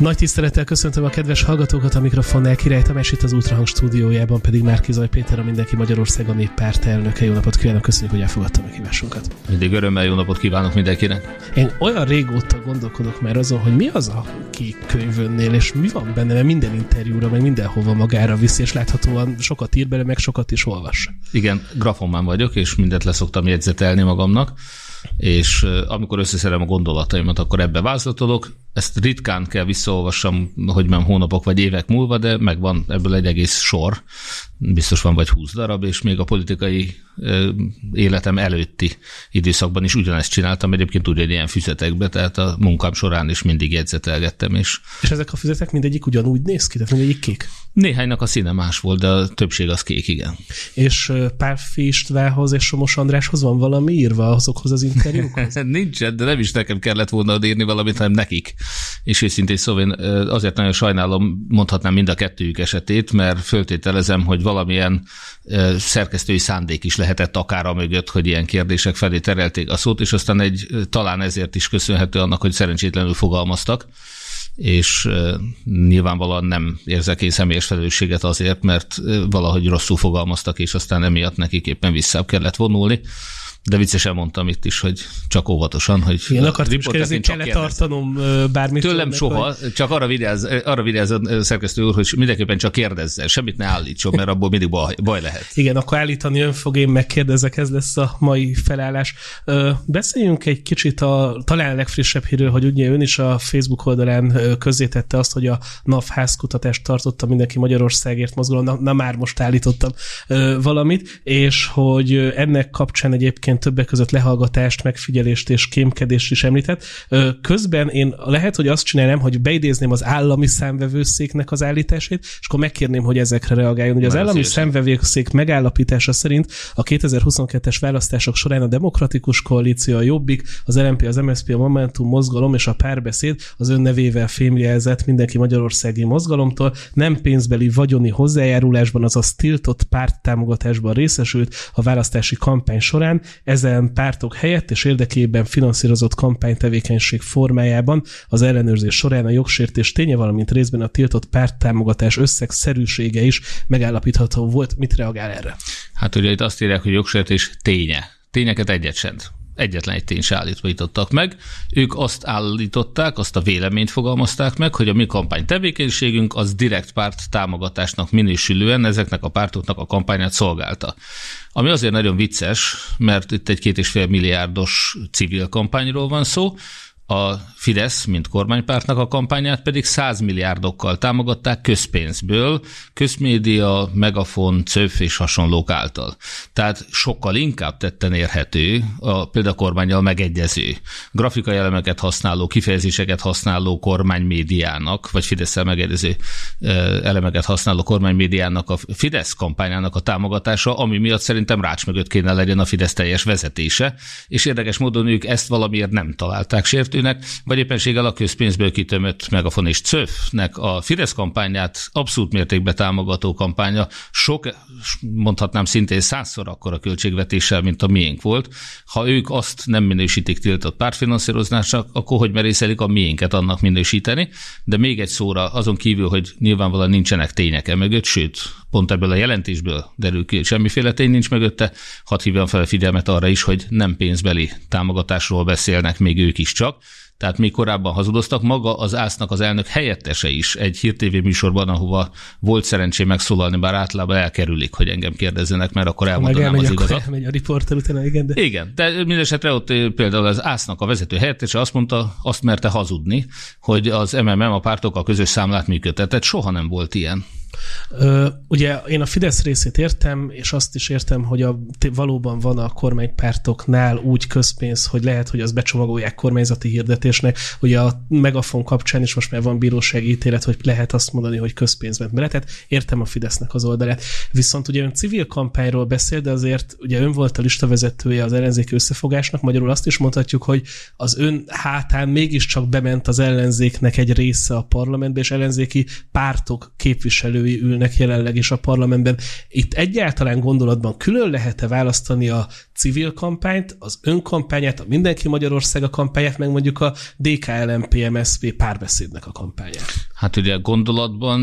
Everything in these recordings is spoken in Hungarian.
Nagy tisztelettel köszöntöm a kedves hallgatókat a mikrofonnál, Király Tamás itt az Ultrahang stúdiójában, pedig Márki Zaj Péter, a Mindenki Magyarország a néppárt elnöke. Jó napot kívánok, köszönjük, hogy elfogadta a kívásunkat. Mindig örömmel jó napot kívánok mindenkinek. Én olyan régóta gondolkodok már azon, hogy mi az a kék könyvönnél, és mi van benne, mert minden interjúra, meg mindenhova magára viszi, és láthatóan sokat ír bele, meg sokat is olvas. Igen, grafonmán vagyok, és mindent leszoktam jegyzetelni magamnak és amikor összeszedem a gondolataimat, akkor ebbe vázlatolok. Ezt ritkán kell visszaolvassam, hogy nem hónapok vagy évek múlva, de megvan ebből egy egész sor, biztos van vagy húsz darab, és még a politikai életem előtti időszakban is ugyanezt csináltam, egyébként ugyan ilyen füzetekbe, tehát a munkám során is mindig jegyzetelgettem. És, és ezek a füzetek mindegyik ugyanúgy néz ki, tehát mindegyik kék? Néhánynak a színe más volt, de a többség az kék, igen. És Pálfi Istvánhoz és Somos Andráshoz van valami írva azokhoz az interjúkhoz? Nincsen, de nem is nekem kellett volna írni valamit, hanem nekik. És őszintén szóval én azért nagyon sajnálom, mondhatnám mind a kettőjük esetét, mert föltételezem, hogy valamilyen szerkesztői szándék is lehetett akár a mögött, hogy ilyen kérdések felé terelték a szót, és aztán egy talán ezért is köszönhető annak, hogy szerencsétlenül fogalmaztak és nyilvánvalóan nem érzek én személyes felelősséget azért, mert valahogy rosszul fogalmaztak, és aztán emiatt nekik éppen vissza kellett vonulni de viccesen mondtam itt is, hogy csak óvatosan, hogy Én akartam is kérdezni, kell tartanom bármit? Tőlem soha, hogy... csak arra vigyáz, arra vigyáz a szerkesztő úr, hogy mindenképpen csak kérdezze, semmit ne állítson, mert abból mindig baj, baj lehet. Igen, akkor állítani ön fog, én megkérdezek, ez lesz a mai felállás. Beszéljünk egy kicsit a talán legfrissebb hírről, hogy ugye ön is a Facebook oldalán közzétette azt, hogy a NAV házkutatást tartotta mindenki Magyarországért mozgalom, na, na már most állítottam valamit, és hogy ennek kapcsán egyébként egyébként többek között lehallgatást, megfigyelést és kémkedést is említett. Közben én lehet, hogy azt csinálnám, hogy beidézném az állami számvevőszéknek az állításait, és akkor megkérném, hogy ezekre reagáljon. Ugye az állami számvevőszék megállapítása szerint a 2022-es választások során a Demokratikus Koalíció, a Jobbik, az LMP, az MSZP, a Momentum mozgalom és a párbeszéd az ön nevével fémjelzett mindenki magyarországi mozgalomtól nem pénzbeli vagyoni hozzájárulásban, azaz tiltott párttámogatásban részesült a választási kampány során, ezen pártok helyett és érdekében finanszírozott kampánytevékenység formájában az ellenőrzés során a jogsértés ténye, valamint részben a tiltott párttámogatás összegszerűsége is megállapítható volt. Mit reagál erre? Hát ugye itt azt írják, hogy jogsértés ténye. Tényeket egyet sem egyetlen egy tény se állítottak meg. Ők azt állították, azt a véleményt fogalmazták meg, hogy a mi kampány tevékenységünk az direkt párt támogatásnak minősülően ezeknek a pártoknak a kampányát szolgálta. Ami azért nagyon vicces, mert itt egy két és fél milliárdos civil kampányról van szó, a Fidesz, mint kormánypártnak a kampányát pedig 100 milliárdokkal támogatták közpénzből, közmédia, megafon, CÖF és hasonlók által. Tehát sokkal inkább tetten érhető, a, például a kormányjal megegyező, grafikai elemeket használó, kifejezéseket használó kormánymédiának, vagy fidesz megegyező elemeket használó kormánymédiának a Fidesz kampányának a támogatása, ami miatt szerintem rács mögött kéne legyen a Fidesz teljes vezetése, és érdekes módon ők ezt valamiért nem találták sértő illetőnek, vagy éppenséggel a közpénzből kitömött Megafon és CÖF-nek a Fidesz kampányát abszolút mértékben támogató kampánya, sok, mondhatnám szintén százszor akkora költségvetéssel, mint a miénk volt. Ha ők azt nem minősítik tiltott pártfinanszírozásnak, akkor hogy merészelik a miénket annak minősíteni, de még egy szóra azon kívül, hogy nyilvánvalóan nincsenek tények e mögött, sőt, pont ebből a jelentésből derül ki, hogy semmiféle tény nincs mögötte, hadd hívjam fel a figyelmet arra is, hogy nem pénzbeli támogatásról beszélnek még ők is csak, tehát még korábban hazudoztak. Maga az ásznak az elnök helyettese is egy hírtévé műsorban, ahova volt szerencsé megszólalni, bár általában elkerülik, hogy engem kérdezzenek, mert akkor elmondanám az igazat. Elmegy a riporter utána, igen. De... Igen, de mindesetre ott például az ásznak a vezető helyettese azt mondta, azt merte hazudni, hogy az MMM a pártokkal közös számlát működtetett. Soha nem volt ilyen. Ugye én a Fidesz részét értem, és azt is értem, hogy a, valóban van a kormánypártoknál úgy közpénz, hogy lehet, hogy az becsomagolják kormányzati hirdetésnek. Ugye a Megafon kapcsán is most már van bírósági ítélet, hogy lehet azt mondani, hogy közpénz ment bele. Tehát értem a Fidesznek az oldalát. Viszont ugye ön civil kampányról beszél, de azért ugye ön volt a listavezetője az ellenzéki összefogásnak, magyarul azt is mondhatjuk, hogy az ön hátán mégiscsak bement az ellenzéknek egy része a parlamentbe, és ellenzéki pártok képviselő képviselői ülnek jelenleg is a parlamentben. Itt egyáltalán gondolatban külön lehet-e választani a civil kampányt, az önkampányát, a Mindenki Magyarország a kampányát, meg mondjuk a DKLMP-MSZP párbeszédnek a kampányát? Hát ugye gondolatban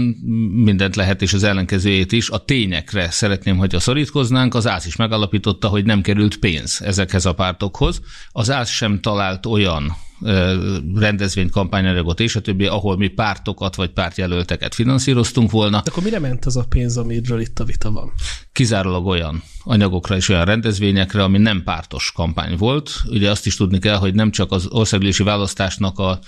mindent lehet, és az ellenkezőjét is. A tényekre szeretném, hogy a szorítkoznánk. Az ÁSZ is megalapította, hogy nem került pénz ezekhez a pártokhoz. Az ÁSZ sem talált olyan rendezvényt, kampányanyagot és a többi, ahol mi pártokat vagy pártjelölteket finanszíroztunk volna. De akkor mire ment az a pénz, amiről itt a vita van? Kizárólag olyan anyagokra és olyan rendezvényekre, ami nem pártos kampány volt. Ugye azt is tudni kell, hogy nem csak az országgyűlési választásnak a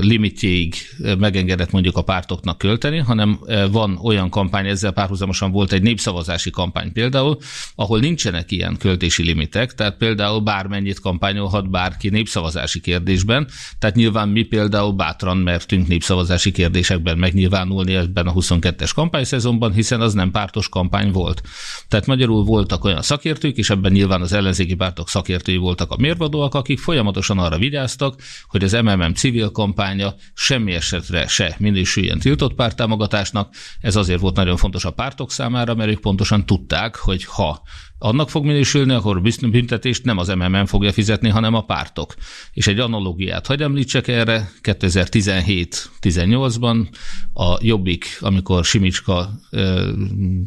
limitjéig megengedett mondjuk a pártoknak költeni, hanem van olyan kampány, ezzel párhuzamosan volt egy népszavazási kampány például, ahol nincsenek ilyen költési limitek, tehát például bármennyit kampányolhat bárki népszavazási kérdésben, tehát nyilván mi például bátran mertünk népszavazási kérdésekben megnyilvánulni ebben a 22-es kampányszezonban, hiszen az nem pártos kampány volt. Tehát magyarul volt voltak olyan szakértők, és ebben nyilván az ellenzéki pártok szakértői voltak a mérvadóak, akik folyamatosan arra vigyáztak, hogy az MMM civil kampánya semmi esetre se minősüljön tiltott pártámogatásnak. Ez azért volt nagyon fontos a pártok számára, mert ők pontosan tudták, hogy ha annak fog minősülni, akkor büntetést nem az MMM fogja fizetni, hanem a pártok. És egy analógiát hagy említsek erre, 2017-18-ban a Jobbik, amikor Simicska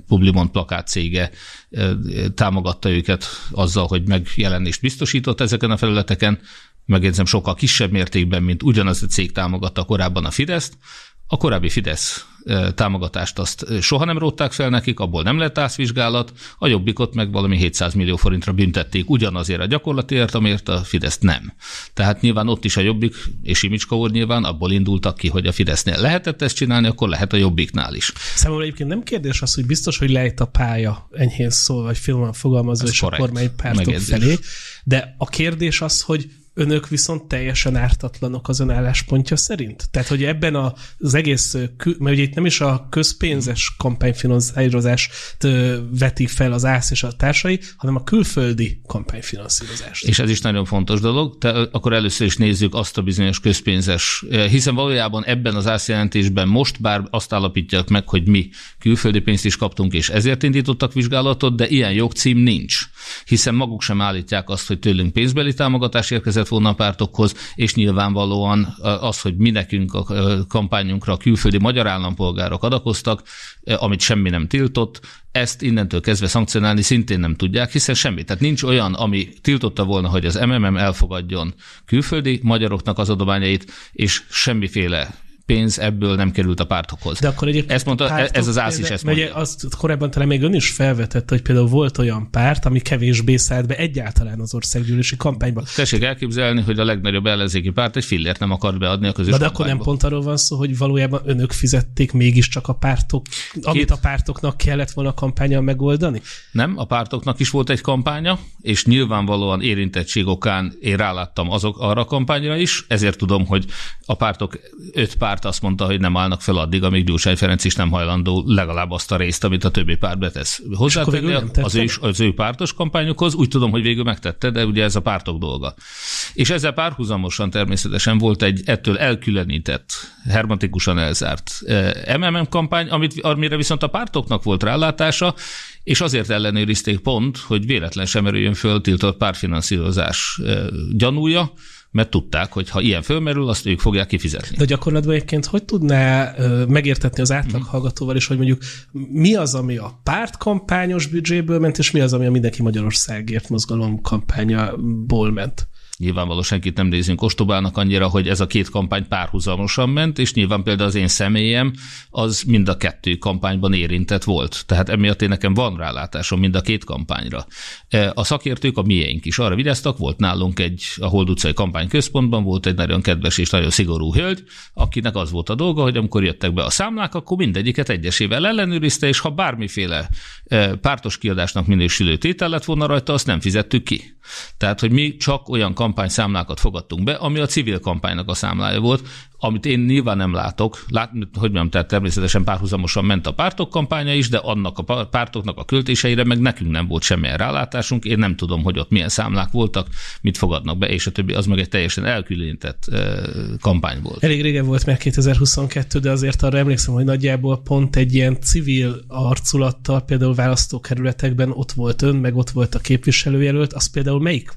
Publimont plakát cége támogatta őket azzal, hogy megjelenést biztosított ezeken a felületeken, megjegyzem sokkal kisebb mértékben, mint ugyanaz a cég támogatta korábban a Fideszt, a korábbi Fidesz támogatást azt soha nem rótták fel nekik, abból nem lett ászvizsgálat, a jobbikot meg valami 700 millió forintra büntették ugyanazért a gyakorlatért, amiért a Fidesz nem. Tehát nyilván ott is a jobbik és Simicska úr nyilván abból indultak ki, hogy a Fidesznél lehetett ezt csinálni, akkor lehet a jobbiknál is. Számomra egyébként nem kérdés az, hogy biztos, hogy lejt a pálya enyhén szól, vagy finoman fogalmazva, és korrekt. a kormánypártok felé, de a kérdés az, hogy önök viszont teljesen ártatlanok az ön álláspontja szerint? Tehát, hogy ebben az egész, mert ugye itt nem is a közpénzes kampányfinanszírozást veti fel az ÁSZ és a társai, hanem a külföldi kampányfinanszírozást. És ez is nagyon fontos dolog. Te, akkor először is nézzük azt a bizonyos közpénzes, hiszen valójában ebben az ÁSZ jelentésben most bár azt állapítják meg, hogy mi külföldi pénzt is kaptunk, és ezért indítottak vizsgálatot, de ilyen jogcím nincs, hiszen maguk sem állítják azt, hogy tőlünk pénzbeli támogatás érkezett vezetett volna a pártokhoz, és nyilvánvalóan az, hogy mi nekünk a kampányunkra a külföldi magyar állampolgárok adakoztak, amit semmi nem tiltott, ezt innentől kezdve szankcionálni szintén nem tudják, hiszen semmi. Tehát nincs olyan, ami tiltotta volna, hogy az MMM elfogadjon külföldi magyaroknak az adományait, és semmiféle pénz ebből nem került a pártokhoz. De akkor egyébként ezt mondta, pártok, ez az ász is ezt mondja. Azt korábban talán még ön is felvetette, hogy például volt olyan párt, ami kevésbé szállt be egyáltalán az országgyűlési kampányba. Tessék elképzelni, hogy a legnagyobb ellenzéki párt egy fillért nem akart beadni a közös Na, de akkor nem pont arról van szó, hogy valójában önök fizették mégiscsak a pártok, Két... amit a pártoknak kellett volna a kampányal megoldani? Nem, a pártoknak is volt egy kampánya, és nyilvánvalóan érintettség okán én ráláttam azok arra a kampányra is, ezért tudom, hogy a pártok öt párt párt azt mondta, hogy nem állnak fel addig, amíg Gyurcsány Ferenc is nem hajlandó legalább azt a részt, amit a többi párt betesz. Hozzátenni az ő, az ő pártos kampányokhoz, úgy tudom, hogy végül megtette, de ugye ez a pártok dolga. És ezzel párhuzamosan természetesen volt egy ettől elkülönített, hermetikusan elzárt MMM kampány, amit, amire viszont a pártoknak volt rálátása, és azért ellenőrizték pont, hogy véletlen sem erőjön föl tiltott pártfinanszírozás eh, gyanúja, mert tudták, hogy ha ilyen fölmerül, azt ők fogják kifizetni. De gyakorlatban egyébként hogy tudná megértetni az átlag mhm. hallgatóval is, hogy mondjuk mi az, ami a pártkampányos büdzséből ment, és mi az, ami a Mindenki Magyarországért mozgalom kampányaból ment? Nyilvánvalóan senkit nem nézünk ostobának annyira, hogy ez a két kampány párhuzamosan ment, és nyilván például az én személyem az mind a kettő kampányban érintett volt. Tehát emiatt én nekem van rálátásom mind a két kampányra. E, a szakértők a miénk is arra vigyáztak, volt nálunk egy a Hold utcai kampányközpontban volt egy nagyon kedves és nagyon szigorú hölgy, akinek az volt a dolga, hogy amikor jöttek be a számlák, akkor mindegyiket egyesével ellenőrizte, és ha bármiféle e, pártos kiadásnak minősülő tétel lett volna rajta, azt nem fizettük ki. Tehát, hogy mi csak olyan kampányszámlákat fogadtunk be, ami a civil kampánynak a számlája volt. Amit én nyilván nem látok, lát, hogy mondjam, tehát természetesen párhuzamosan ment a pártok kampánya is, de annak a pártoknak a költéseire meg nekünk nem volt semmilyen rálátásunk. Én nem tudom, hogy ott milyen számlák voltak, mit fogadnak be, és a többi, az meg egy teljesen elkülönített kampány volt. Elég régen volt meg 2022, de azért arra emlékszem, hogy nagyjából pont egy ilyen civil arculattal, például választókerületekben ott volt ön, meg ott volt a képviselőjelölt, az például melyik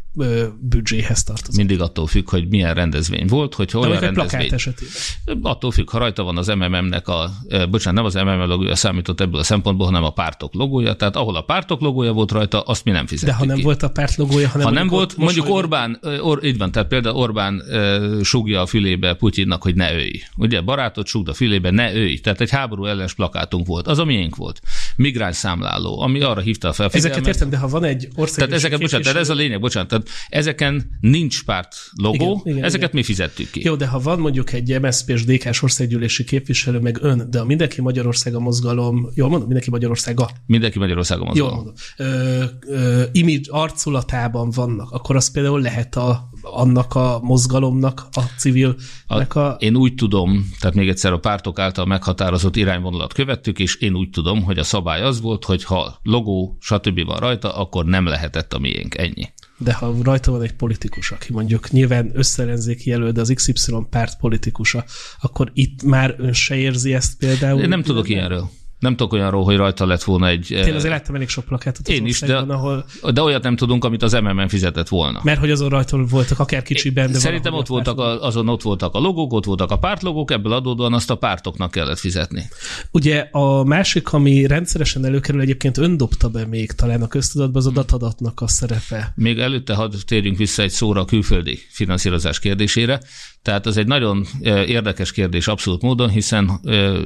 büdzséhez tartozik? Mindig attól függ, hogy milyen rendezvény volt, hogy olyan rendezvény. Esetében. Attól függ, ha rajta van az MMM-nek a, bocsánat, nem az MMM logója számított ebből a szempontból, hanem a pártok logója. Tehát ahol a pártok logója volt rajta, azt mi nem fizettük De ha nem ki. volt a párt logója, hanem ha nem volt, mondjuk Orbán, or, így van, tehát például Orbán uh, súgja a fülébe Putyinnak, hogy ne ölj. Ugye, barátot súgd a fülébe, ne ölj. Tehát egy háború ellenes plakátunk volt. Az a miénk volt. Migráns számláló, ami arra hívta fel. Ezeket értem, de ha van egy ország. Tehát ezeket, bocsánat, tehát ez a lényeg, bocsánat, tehát ezeken nincs párt logó, igen, igen, ezeket igen. mi fizettük ki. Jó, de ha van mondjuk egy MSZP és DK-s országgyűlési képviselő, meg ön, de a Mindenki Magyarország a mozgalom, jól mondom, Mindenki Magyarországa. Mindenki Magyarország a mozgalom. Jól mondom. Ö, ö, image arculatában vannak, akkor az például lehet a, annak a mozgalomnak, a civil a, a... Én úgy tudom, tehát még egyszer a pártok által meghatározott irányvonalat követtük, és én úgy tudom, hogy a szabály az volt, hogy ha logó, stb. van rajta, akkor nem lehetett a miénk. Ennyi de ha rajta van egy politikus, aki mondjuk nyilván összerenzéki jelölt, de az XY párt politikusa, akkor itt már ön se érzi ezt például? Én nem tudok ilyenről. Nem tudok olyanról, hogy rajta lett volna egy... Én azért eh, láttam elég sok plakátot Én is, de, ahol... de olyat nem tudunk, amit az MMM fizetett volna. Mert hogy azon rajta voltak akár kicsiben, de Szerintem ott voltak a, azon ott voltak a logók, ott voltak a pártlogók, ebből adódóan azt a pártoknak kellett fizetni. Ugye a másik, ami rendszeresen előkerül, egyébként ön dobta be még talán a köztudatba, az a datadatnak a szerepe. Még előtte hadd térjünk vissza egy szóra a külföldi finanszírozás kérdésére. Tehát ez egy nagyon érdekes kérdés abszolút módon, hiszen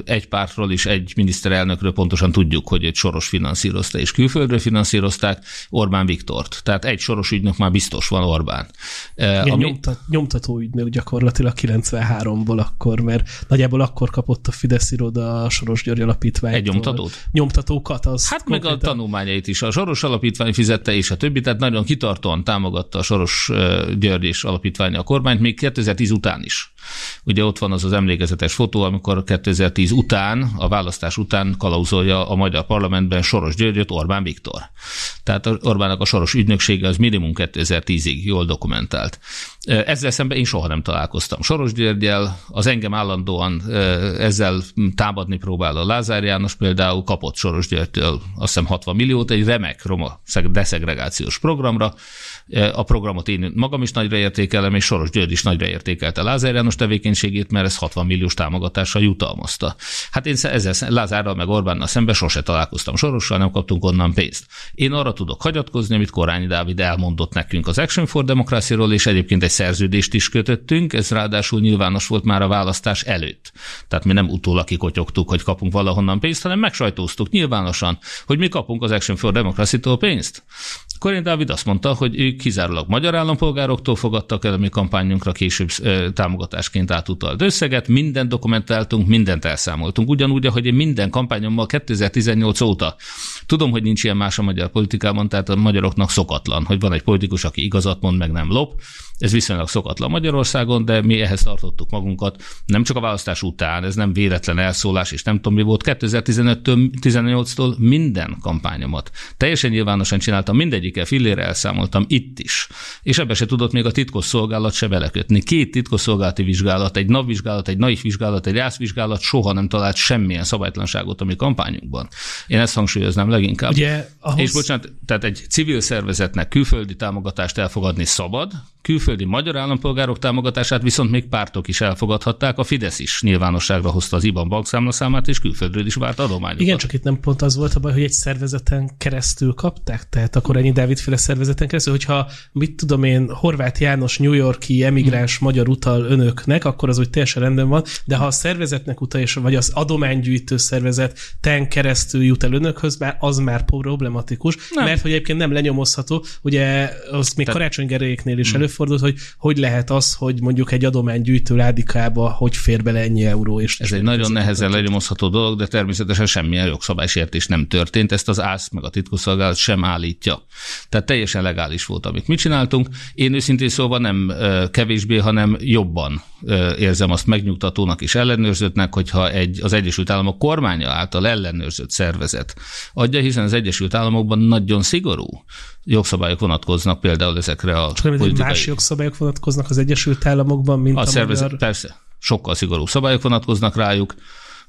egy pártról is egy miniszterelnökről pontosan tudjuk, hogy egy soros finanszírozta, és külföldről finanszírozták Orbán Viktort. Tehát egy soros ügynök már biztos van Orbán. Igen, ami... nyomtat, nyomtató ügynök gyakorlatilag 93-ból akkor, mert nagyjából akkor kapott a Fidesz iroda a Soros György Alapítvány. Egy nyomtatót? Nyomtatókat. Az hát konkrétan... meg a tanulmányait is. A Soros Alapítvány fizette, és a többi, tehát nagyon kitartóan támogatta a Soros György és Alapítvány a kormányt, még 2010 után is. Ugye ott van az az emlékezetes fotó, amikor 2010 után, a választás után kalauzolja a magyar parlamentben Soros Györgyöt Orbán Viktor. Tehát Orbánnak a soros ügynöksége az minimum 2010-ig jól dokumentált. Ezzel szemben én soha nem találkoztam. Soros Györgyel, az engem állandóan ezzel támadni próbál a Lázár János például, kapott Soros Györgytől azt hiszem 60 milliót egy remek roma deszegregációs programra. A programot én magam is nagyra értékelem, és Soros György is nagyra értékelte Lázár János tevékenységét, mert ez 60 milliós támogatással jutalmazta. Hát én ezzel Lázárral meg Orbánnal szemben sose találkoztam Sorossal, nem kaptunk onnan pénzt. Én arra tudok hagyatkozni, amit Korányi Dávid elmondott nekünk az Action for Democracy-ról, és egyébként egy szerződést is kötöttünk, ez ráadásul nyilvános volt már a választás előtt. Tehát mi nem utólag kikotyogtuk, hogy kapunk valahonnan pénzt, hanem megsajtóztuk nyilvánosan, hogy mi kapunk az Action for Democracy-tól pénzt. Korin Dávid azt mondta, hogy ők kizárólag magyar állampolgároktól fogadtak el a mi kampányunkra később támogatásként átutalt összeget, mindent dokumentáltunk, mindent elszámoltunk. Ugyanúgy, ahogy én minden kampányommal 2018 óta. Tudom, hogy nincs ilyen más a magyar politikában, tehát a magyaroknak szokatlan, hogy van egy politikus, aki igazat mond, meg nem lop. Ez viszonylag szokatlan Magyarországon, de mi ehhez tartottuk magunkat, nem csak a választás után, ez nem véletlen elszólás, és nem tudom mi volt, 2015-18-tól minden kampányomat teljesen nyilvánosan csináltam, mindegyikkel fillére elszámoltam itt is. És ebbe se tudott még a titkos szolgálat se belekötni. Két titkos szolgálati vizsgálat, egy NAV vizsgálat, egy NAIF vizsgálat, egy RÁSZ vizsgálat soha nem talált semmilyen szabálytlanságot a mi kampányunkban. Én ezt hangsúlyoznám leginkább. Ugye, ahhoz... És bocsánat, tehát egy civil szervezetnek külföldi támogatást elfogadni szabad, külföldi magyar állampolgárok támogatását viszont még pártok is elfogadhatták, a Fidesz is nyilvánosságra hozta az IBAN bankszámlaszámát, és külföldről is várt adományokat. Igen, csak itt nem pont az volt a baj, hogy egy szervezeten keresztül kapták, tehát akkor ennyi Dávidféle szervezeten keresztül, hogyha mit tudom én, Horváth János New Yorki emigráns hmm. magyar utal önöknek, akkor az úgy teljesen rendben van, de ha a szervezetnek utal, és vagy az adománygyűjtő szervezet ten keresztül jut el önökhöz, már az már problematikus, nem. mert hogy egyébként nem lenyomozható, ugye az még Te... Karácsony Geréknél is hmm. elő előfordult, hogy hogy lehet az, hogy mondjuk egy adománygyűjtő ládikába hogy fér bele ennyi euró. És Ez egy nagyon nehezen lenyomozható dolog, de természetesen semmilyen jogszabálysértés nem történt. Ezt az ÁSZ meg a titkosszolgálat sem állítja. Tehát teljesen legális volt, amit mi csináltunk. Én őszintén szóval nem kevésbé, hanem jobban érzem azt megnyugtatónak és ellenőrzöttnek, hogyha egy, az Egyesült Államok kormánya által ellenőrzött szervezet adja, hiszen az Egyesült Államokban nagyon szigorú jogszabályok vonatkoznak például ezekre a Csak politikai... más jogszabályok vonatkoznak az Egyesült Államokban, mint a, a szervezet, magyar... Persze, sokkal szigorú szabályok vonatkoznak rájuk,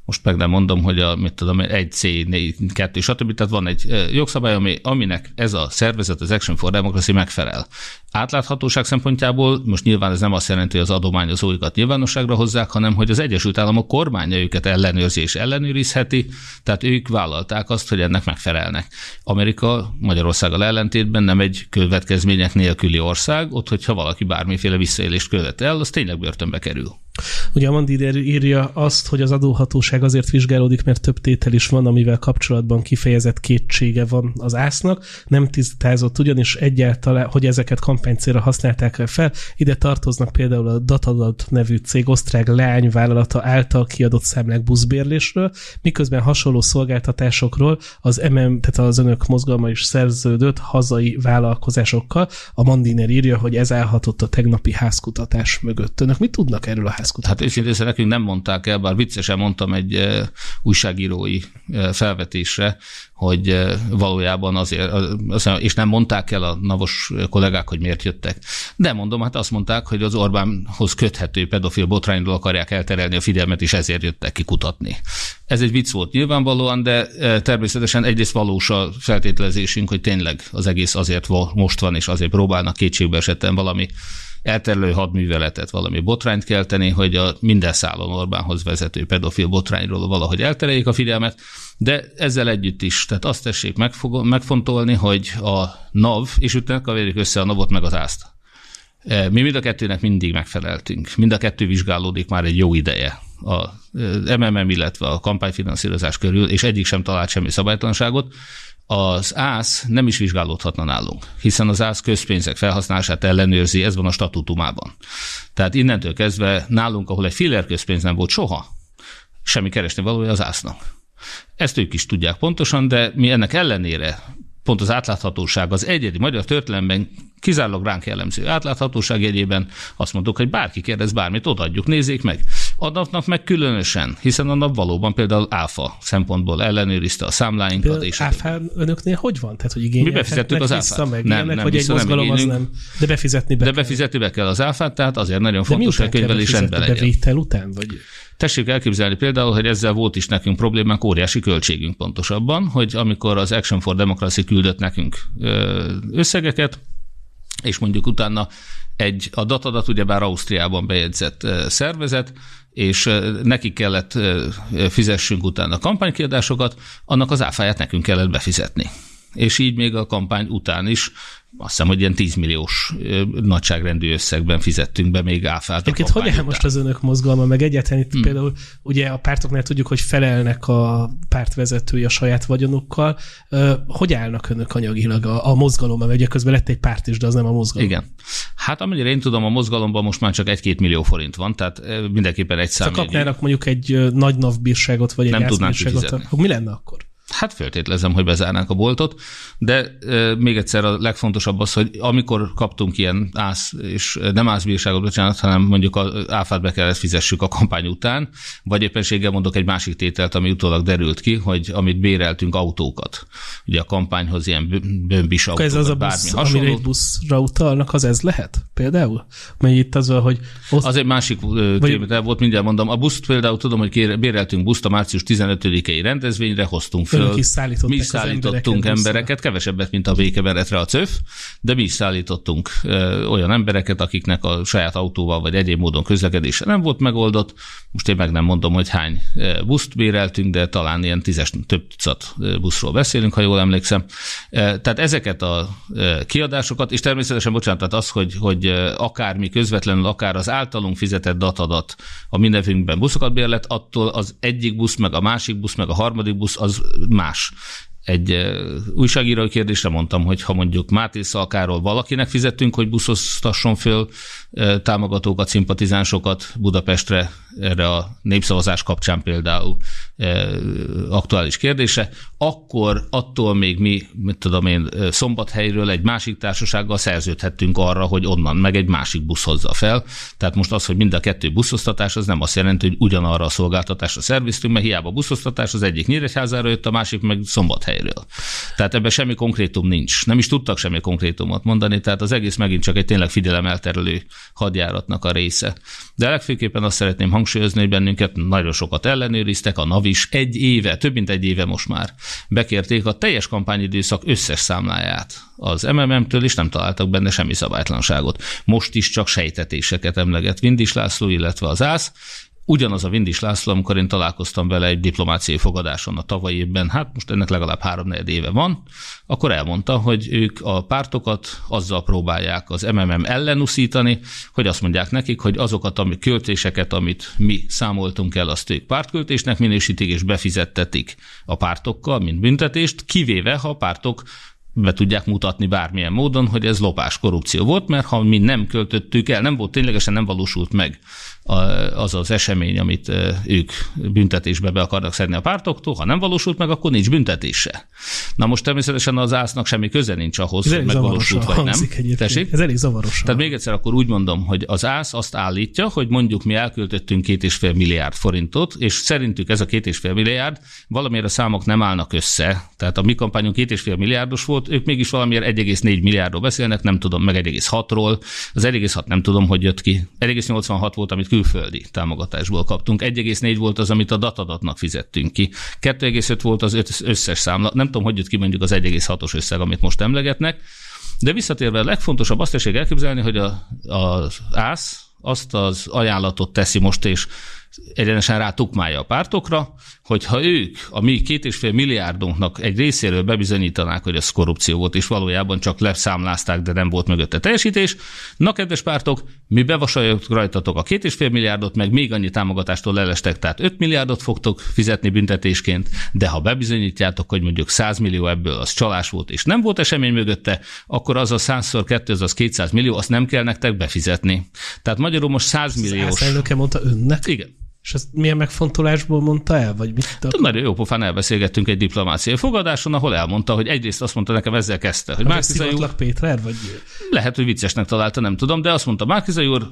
most meg nem mondom, hogy a, mit tudom, egy C, 4, 2, stb. Tehát van egy jogszabály, ami, aminek ez a szervezet, az Action for Democracy megfelel. Átláthatóság szempontjából most nyilván ez nem azt jelenti, hogy az adományozóikat nyilvánosságra hozzák, hanem hogy az Egyesült Államok kormánya őket ellenőrzi és ellenőrizheti, tehát ők vállalták azt, hogy ennek megfelelnek. Amerika Magyarországgal ellentétben nem egy következmények nélküli ország, ott, hogyha valaki bármiféle visszaélést követ el, az tényleg börtönbe kerül. Ugye a Mandider írja azt, hogy az adóhatóság azért vizsgálódik, mert több tétel is van, amivel kapcsolatban kifejezett kétsége van az ásznak. Nem tisztázott ugyanis egyáltalán, hogy ezeket kampánycélra használták fel. Ide tartoznak például a Datadat nevű cég osztrák leányvállalata által kiadott számlák buszbérlésről, miközben hasonló szolgáltatásokról az MM, tehát az önök mozgalma is szerződött hazai vállalkozásokkal. A Mandiner írja, hogy ez állhatott a tegnapi házkutatás mögött. Önök mit tudnak erről a házkutatásról? Hát őszintén nekünk nem mondták el, bár viccesen mondtam egy uh, újságírói uh, felvetésre, hogy valójában azért, és nem mondták el a navos kollégák, hogy miért jöttek. De mondom, hát azt mondták, hogy az Orbánhoz köthető pedofil botrányról akarják elterelni a figyelmet, és ezért jöttek ki kutatni. Ez egy vicc volt nyilvánvalóan, de természetesen egyrészt valós a feltételezésünk, hogy tényleg az egész azért most van, és azért próbálnak kétségbe esetten valami elterelő hadműveletet, valami botrányt kelteni, hogy a minden szálon Orbánhoz vezető pedofil botrányról valahogy eltereljék a figyelmet, de ezzel együtt is, tehát azt tessék megfontolni, hogy a NAV, és utána kaverjük össze a NAV-ot meg az ászt. E, mi mind a kettőnek mindig megfeleltünk. Mind a kettő vizsgálódik már egy jó ideje a MMM, illetve a kampányfinanszírozás körül, és egyik sem talált semmi szabálytalanságot az ÁSZ nem is vizsgálódhatna nálunk, hiszen az ÁSZ közpénzek felhasználását ellenőrzi, ez van a statutumában. Tehát innentől kezdve nálunk, ahol egy filler közpénz nem volt soha, semmi keresni valója az ásznak. Ezt ők is tudják pontosan, de mi ennek ellenére pont az átláthatóság az egyedi magyar történelemben kizárólag ránk jellemző átláthatóság jegyében azt mondtuk, hogy bárki kérdez bármit, odaadjuk, nézzék meg. A napnak meg különösen, hiszen a nap valóban például áfa szempontból ellenőrizte a számláinkat. Például és áfa önöknél hogy van? Tehát, hogy igényelhetnek Mi befizettük az áfát. Meg nem, nem, vagy egy mozgalom az nem. De befizetni be De befizetni be kell az áfát, tehát azért nagyon De fontos, hogy könyvelés rendben legyen. Bevétel után? Vagy? Tessék elképzelni például, hogy ezzel volt is nekünk problémánk, óriási költségünk pontosabban, hogy amikor az Action for Democracy küldött nekünk összegeket, és mondjuk utána egy, a datadat ugyebár Ausztriában bejegyzett szervezet, és nekik kellett fizessünk utána kampánykiadásokat, annak az áfáját nekünk kellett befizetni. És így még a kampány után is azt hiszem, hogy ilyen 10 milliós nagyságrendű összegben fizettünk be még áfát. Egyébként hogy áll most az önök mozgalma, meg egyáltalán itt hmm. például ugye a pártoknál tudjuk, hogy felelnek a pártvezetői a saját vagyonukkal. Hogy állnak önök anyagilag a, a mozgalom, mert ugye közben lett egy párt is, de az nem a mozgalom. Igen. Hát amennyire én tudom, a mozgalomban most már csak egy-két millió forint van, tehát mindenképpen egy szám. Ha kapnának mondjuk egy nagy navbírságot, vagy egy nem tudnánk mi lenne akkor? Hát feltételezem, hogy bezárnánk a boltot, de e, még egyszer a legfontosabb az, hogy amikor kaptunk ilyen ász, és nem ászbírságot, bocsánat, hanem mondjuk az áfát be kellett fizessük a kampány után, vagy éppenséggel mondok egy másik tételt, ami utólag derült ki, hogy amit béreltünk autókat, ugye a kampányhoz ilyen bömbis autókat, ez az a busz, hasonló. amire buszra utalnak, az ez lehet például? Mert itt az, hogy... Oszt... Az egy másik vagy... volt, mindjárt mondom. A buszt például tudom, hogy béreltünk buszt a március 15-i rendezvényre, hoztunk föl Önök is szállítottak Mi is szállítottunk embereket, embereket kevesebbet, mint a békeveretre a CÖF, de mi is szállítottunk ö, olyan embereket, akiknek a saját autóval vagy egyéb módon közlekedése nem volt megoldott. Most én meg nem mondom, hogy hány buszt béreltünk, de talán ilyen tízes, több tucat buszról beszélünk, ha jól emlékszem. Tehát ezeket a kiadásokat, és természetesen, bocsánat, tehát az, hogy, hogy akár mi közvetlenül, akár az általunk fizetett datadat a mindenfélünkben buszokat bérlet, attól az egyik busz, meg a másik busz, meg a harmadik busz az más. egy újságírói kérdésre mondtam, hogy ha mondjuk Máté Szalkáról valakinek fizettünk, hogy buszoztasson föl támogatókat, szimpatizánsokat Budapestre erre a népszavazás kapcsán például aktuális kérdése, akkor attól még mi, mit tudom én, szombathelyről egy másik társasággal szerződhettünk arra, hogy onnan meg egy másik busz hozza fel. Tehát most az, hogy mind a kettő buszoztatás, az nem azt jelenti, hogy ugyanarra a szolgáltatásra szerviztünk, mert hiába buszoztatás, az egyik Nyíregyházára jött, a másik meg szombathelyről. Tehát ebben semmi konkrétum nincs. Nem is tudtak semmi konkrétumot mondani, tehát az egész megint csak egy tényleg figyelemelterelő hadjáratnak a része. De legfőképpen azt szeretném hangsúlyozni, hogy bennünket nagyon sokat ellenőriztek, a NAV is egy éve, több mint egy éve most már bekérték a teljes kampányidőszak összes számláját az MMM-től, és nem találtak benne semmi szabálytlanságot. Most is csak sejtetéseket emleget Vindis László, illetve az ÁSZ, Ugyanaz a Vindis László, amikor én találkoztam vele egy diplomáciai fogadáson a tavalyi évben, hát most ennek legalább három éve van, akkor elmondta, hogy ők a pártokat azzal próbálják az MMM ellenuszítani, hogy azt mondják nekik, hogy azokat a költéseket, amit mi számoltunk el, azt ők pártköltésnek minősítik és befizettetik a pártokkal, mint büntetést, kivéve, ha a pártok be tudják mutatni bármilyen módon, hogy ez lopás, korrupció volt, mert ha mi nem költöttük el, nem volt ténylegesen, nem valósult meg az az esemény, amit ők büntetésbe be akarnak szedni a pártoktól, ha nem valósult meg, akkor nincs büntetése. Na most természetesen az ásznak semmi köze nincs ahhoz, hogy megvalósult vagy nem. Tessék? Ez elég zavaros. Tehát még egyszer akkor úgy mondom, hogy az ász azt állítja, hogy mondjuk mi elköltöttünk két és fél milliárd forintot, és szerintük ez a két és fél milliárd valamiért a számok nem állnak össze. Tehát a mi kampányunk két és fél milliárdos volt, ők mégis valamiért 1,4 milliárdról beszélnek, nem tudom, meg 1,6-ról. Az 1,6 nem tudom, hogy jött ki. 1,86 volt, amit külföldi támogatásból kaptunk. 1,4 volt az, amit a datadatnak fizettünk ki. 2,5 volt az összes számla. Nem tudom, hogy jött ki mondjuk az 1,6-os összeg, amit most emlegetnek. De visszatérve a legfontosabb azt is elképzelni, hogy a, az ÁSZ azt az ajánlatot teszi most, és egyenesen rá tukmálja a pártokra, hogyha ők a mi két és fél milliárdunknak egy részéről bebizonyítanák, hogy ez korrupció volt, és valójában csak leszámlázták, de nem volt mögötte teljesítés, na kedves pártok, mi bevasaljuk rajtatok a két és fél milliárdot, meg még annyi támogatástól lelestek, tehát 5 milliárdot fogtok fizetni büntetésként, de ha bebizonyítjátok, hogy mondjuk 100 millió ebből az csalás volt, és nem volt esemény mögötte, akkor az a 100 2 az, az 200 millió, azt nem kell nektek befizetni. Tehát magyarul most 100 milliós. Az mondta önnek? Igen. És ezt milyen megfontolásból mondta el? Vagy mit akar? Nagyon jó pofán elbeszélgettünk egy diplomáciai fogadáson, ahol elmondta, hogy egyrészt azt mondta nekem, ezzel kezdte, hogy Márkizai úr... Péter, vagy... Lehet, hogy viccesnek találta, nem tudom, de azt mondta, Márkizai úr,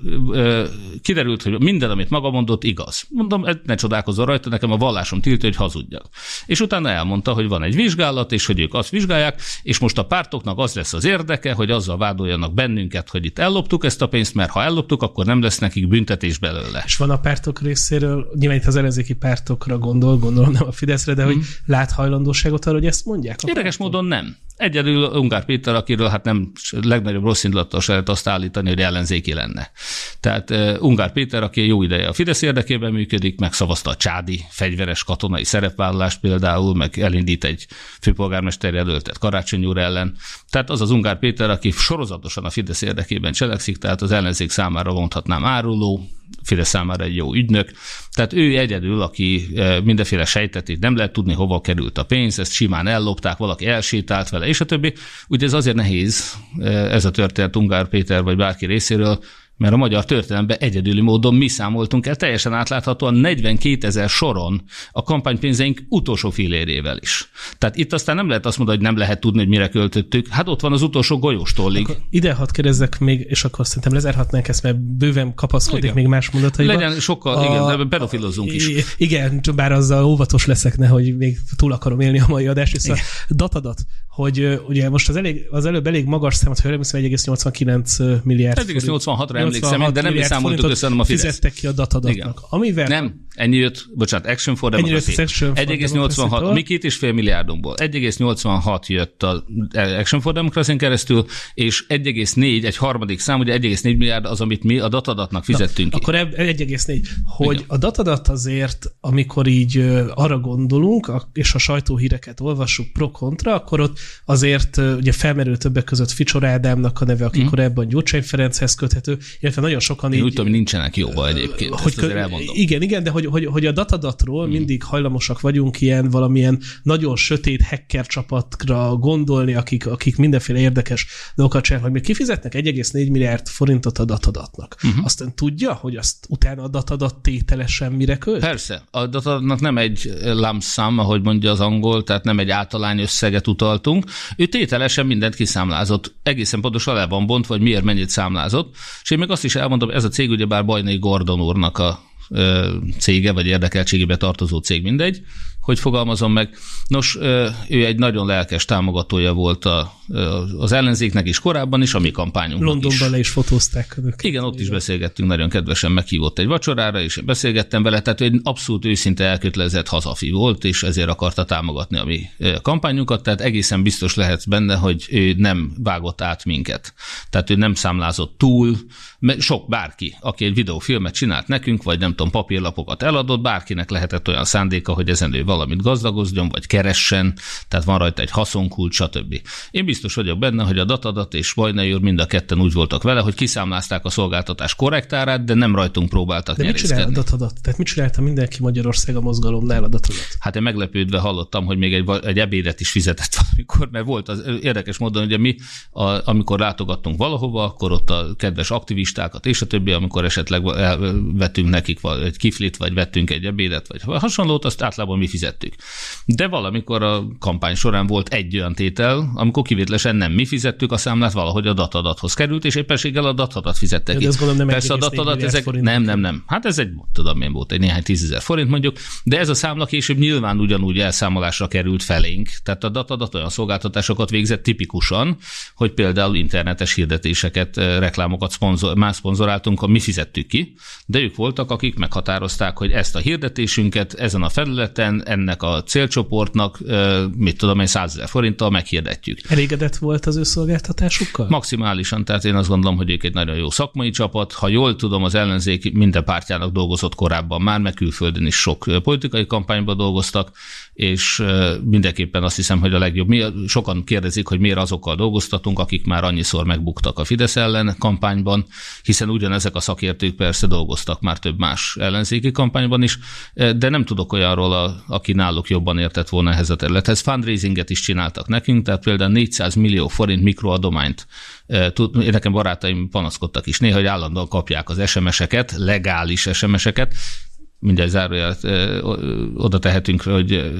kiderült, hogy minden, amit maga mondott, igaz. Mondom, ne csodálkozzon rajta, nekem a vallásom tiltja, hogy hazudjak. És utána elmondta, hogy van egy vizsgálat, és hogy ők azt vizsgálják, és most a pártoknak az lesz az érdeke, hogy azzal vádoljanak bennünket, hogy itt elloptuk ezt a pénzt, mert ha elloptuk, akkor nem lesz nekik büntetés belőle. És van a pártok részéről részéről, nyilván itt az ellenzéki pártokra gondol, gondolom nem a Fideszre, de hmm. hogy lát hajlandóságot arra, hogy ezt mondják? Érdekes módon nem. Egyedül Ungár Péter, akiről hát nem legnagyobb rossz indulattal se lehet azt állítani, hogy ellenzéki lenne. Tehát Ungár Péter, aki jó ideje a Fidesz érdekében működik, megszavazta a csádi fegyveres katonai szerepvállalást például, meg elindít egy főpolgármester jelöltet Karácsony úr ellen. Tehát az az Ungár Péter, aki sorozatosan a Fidesz érdekében cselekszik, tehát az ellenzék számára mondhatnám áruló, Fidesz számára egy jó ügynök. Tehát ő egyedül, aki mindenféle sejtetét nem lehet tudni, hova került a pénz, ezt simán ellopták, valaki elsétált vele, és a többi. Ugye ez azért nehéz, ez a történet Ungár Péter vagy bárki részéről, mert a magyar történelemben egyedüli módon mi számoltunk el teljesen átláthatóan 42 ezer soron a kampánypénzeink utolsó filérével is. Tehát itt aztán nem lehet azt mondani, hogy nem lehet tudni, hogy mire költöttük. Hát ott van az utolsó golyóstollig. Akkor ide hadd kérdezzek még, és akkor szerintem lezárhatnánk ezt, mert bőven kapaszkodik igen. még más mondataiba. Legyen sokkal, a, igen, de pedofilozunk is. Igen, bár azzal óvatos leszek, nehogy még túl akarom élni a mai adást, és a datadat, hogy ugye most az, elég, az előbb elég magas számot, ha 1,89 milliárd. 1,86-ra emlékszem, de nem is számoltuk össze, hanem a Fidesz. Fizettek ki a datadatnak. Amivel... Nem, ennyi jött, bocsánat, Action for Democracy. 1,86, mi két és fél milliárdunkból. 1,86 jött a Action for Democracy keresztül, és 1,4, egy harmadik szám, ugye 1,4 milliárd az, amit mi a datadatnak fizettünk Na, ki. Akkor 1,4. Hogy Igen. a datadat azért, amikor így arra gondolunk, és a sajtóhíreket olvassuk pro-kontra, akkor ott azért ugye felmerül többek között Ficsor Ádámnak a neve, aki mm. korábban Gyurcsány Ferenchez köthető, illetve nagyon sokan Én így... úgy tudom, nincsenek jóba egyébként, hogy, kö... Igen, igen, de hogy, hogy, hogy a datadatról mm. mindig hajlamosak vagyunk ilyen valamilyen nagyon sötét hacker csapatra gondolni, akik, akik mindenféle érdekes dolgokat csinálnak, hogy még kifizetnek 1,4 milliárd forintot a datadatnak. Uh-huh. Aztán tudja, hogy azt utána a datadat tételesen mire költ? Persze. A datadatnak nem egy lump sum, ahogy mondja az angol, tehát nem egy általány összeget utaltunk. Ő tételesen mindent kiszámlázott. Egészen pontosan le van bont, vagy miért mennyit számlázott. És én még azt is elmondom, ez a cég ugyebár Bajnai Gordon úrnak a cége, vagy érdekeltségébe tartozó cég, mindegy, hogy fogalmazom meg. Nos, ő egy nagyon lelkes támogatója volt a, az ellenzéknek is korábban is, a mi kampányunknak Londonban is. le is fotózták őket. Igen, ott is beszélgettünk, nagyon kedvesen meghívott egy vacsorára, és beszélgettem vele, tehát egy abszolút őszinte elkötelezett hazafi volt, és ezért akarta támogatni a mi kampányunkat, tehát egészen biztos lehet benne, hogy ő nem vágott át minket. Tehát ő nem számlázott túl, sok bárki, aki egy videófilmet csinált nekünk, vagy nem tudom, papírlapokat eladott, bárkinek lehetett olyan szándéka, hogy ezen ő valamit gazdagozdjon, vagy keressen, tehát van rajta egy haszonkult, stb. Én biztos vagyok benne, hogy a datadat és Vajnai úr mind a ketten úgy voltak vele, hogy kiszámlázták a szolgáltatás korrektárát, de nem rajtunk próbáltak De mit csinál a datadat? Tehát mit csinálta mindenki Magyarország a mozgalomnál a datadat? Hát én meglepődve hallottam, hogy még egy, egy ebédet is fizetett valamikor, mert volt az érdekes módon, hogy mi, a, amikor látogattunk valahova, akkor ott a kedves aktivistákat és a többi, amikor esetleg vettünk nekik egy kiflit, vagy vettünk egy ebédet, vagy hasonlót, azt általában mi fizettük. De valamikor a kampány során volt egy olyan tétel, amikor kivételesen nem mi fizettük a számlát, valahogy a datadathoz került, és éppenséggel a datadat fizette ki. nem Persze a datadat, ezek, nem, nem, nem. Hát ez egy, tudom én volt, egy néhány tízezer forint mondjuk, de ez a számla később nyilván ugyanúgy elszámolásra került felénk. Tehát a datadat olyan szolgáltatásokat végzett tipikusan, hogy például internetes hirdetéseket, reklámokat szponzor, más szponzoráltunk, mi fizettük ki, de ők voltak, akik meghatározták, hogy ezt a hirdetésünket ezen a felületen ennek a célcsoportnak, mit tudom én, 100 ezer forinttal meghirdetjük. Elégedett volt az ő szolgáltatásukkal? Maximálisan, tehát én azt gondolom, hogy ők egy nagyon jó szakmai csapat. Ha jól tudom, az ellenzék minden pártjának dolgozott korábban már, meg külföldön is sok politikai kampányban dolgoztak, és mindenképpen azt hiszem, hogy a legjobb. Mi, sokan kérdezik, hogy miért azokkal dolgoztatunk, akik már annyiszor megbuktak a Fidesz ellen kampányban, hiszen ugyanezek a szakértők persze dolgoztak már több más ellenzéki kampányban is, de nem tudok olyanról, aki náluk jobban értett volna ehhez a területhez. Fundraisinget is csináltak nekünk, tehát például 400 millió forint mikroadományt nekem barátaim panaszkodtak is néha, hogy állandóan kapják az SMS-eket, legális SMS-eket, mindjárt záróját oda tehetünk, hogy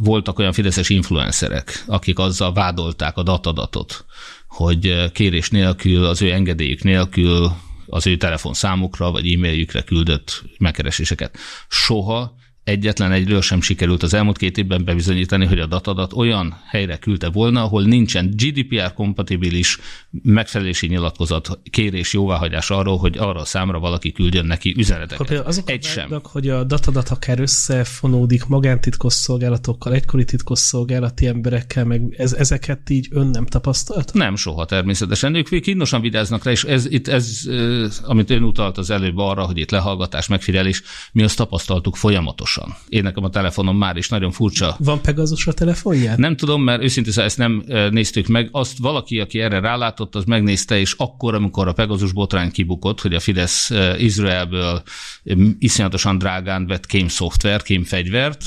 voltak olyan fideszes influencerek, akik azzal vádolták a datadatot, hogy kérés nélkül, az ő engedélyük nélkül az ő telefonszámukra vagy e-mailjükre küldött megkereséseket. Soha egyetlen egyről sem sikerült az elmúlt két évben bebizonyítani, hogy a datadat olyan helyre küldte volna, ahol nincsen GDPR-kompatibilis megfelelési nyilatkozat, kérés, jóváhagyás arról, hogy arra a számra valaki küldjön neki üzeneteket. Akkor azok Egy sem. Vágnak, hogy a datadat akár összefonódik magántitkos szolgálatokkal, egykori titkos szolgálati emberekkel, meg ez, ezeket így ön nem tapasztalt? Nem, soha természetesen. Ők kínosan vigyáznak rá, és ez, itt ez, amit ön utalt az előbb arra, hogy itt lehallgatás, megfigyelés, mi azt tapasztaltuk folyamatos Pegazusosan. Én nekem a telefonom már is nagyon furcsa. Van Pegazus a telefonján? Nem tudom, mert őszintén szóval ezt nem néztük meg. Azt valaki, aki erre rálátott, az megnézte, és akkor, amikor a Pegazus botrány kibukott, hogy a Fidesz Izraelből iszonyatosan drágán vett kém szoftver, kém fegyvert,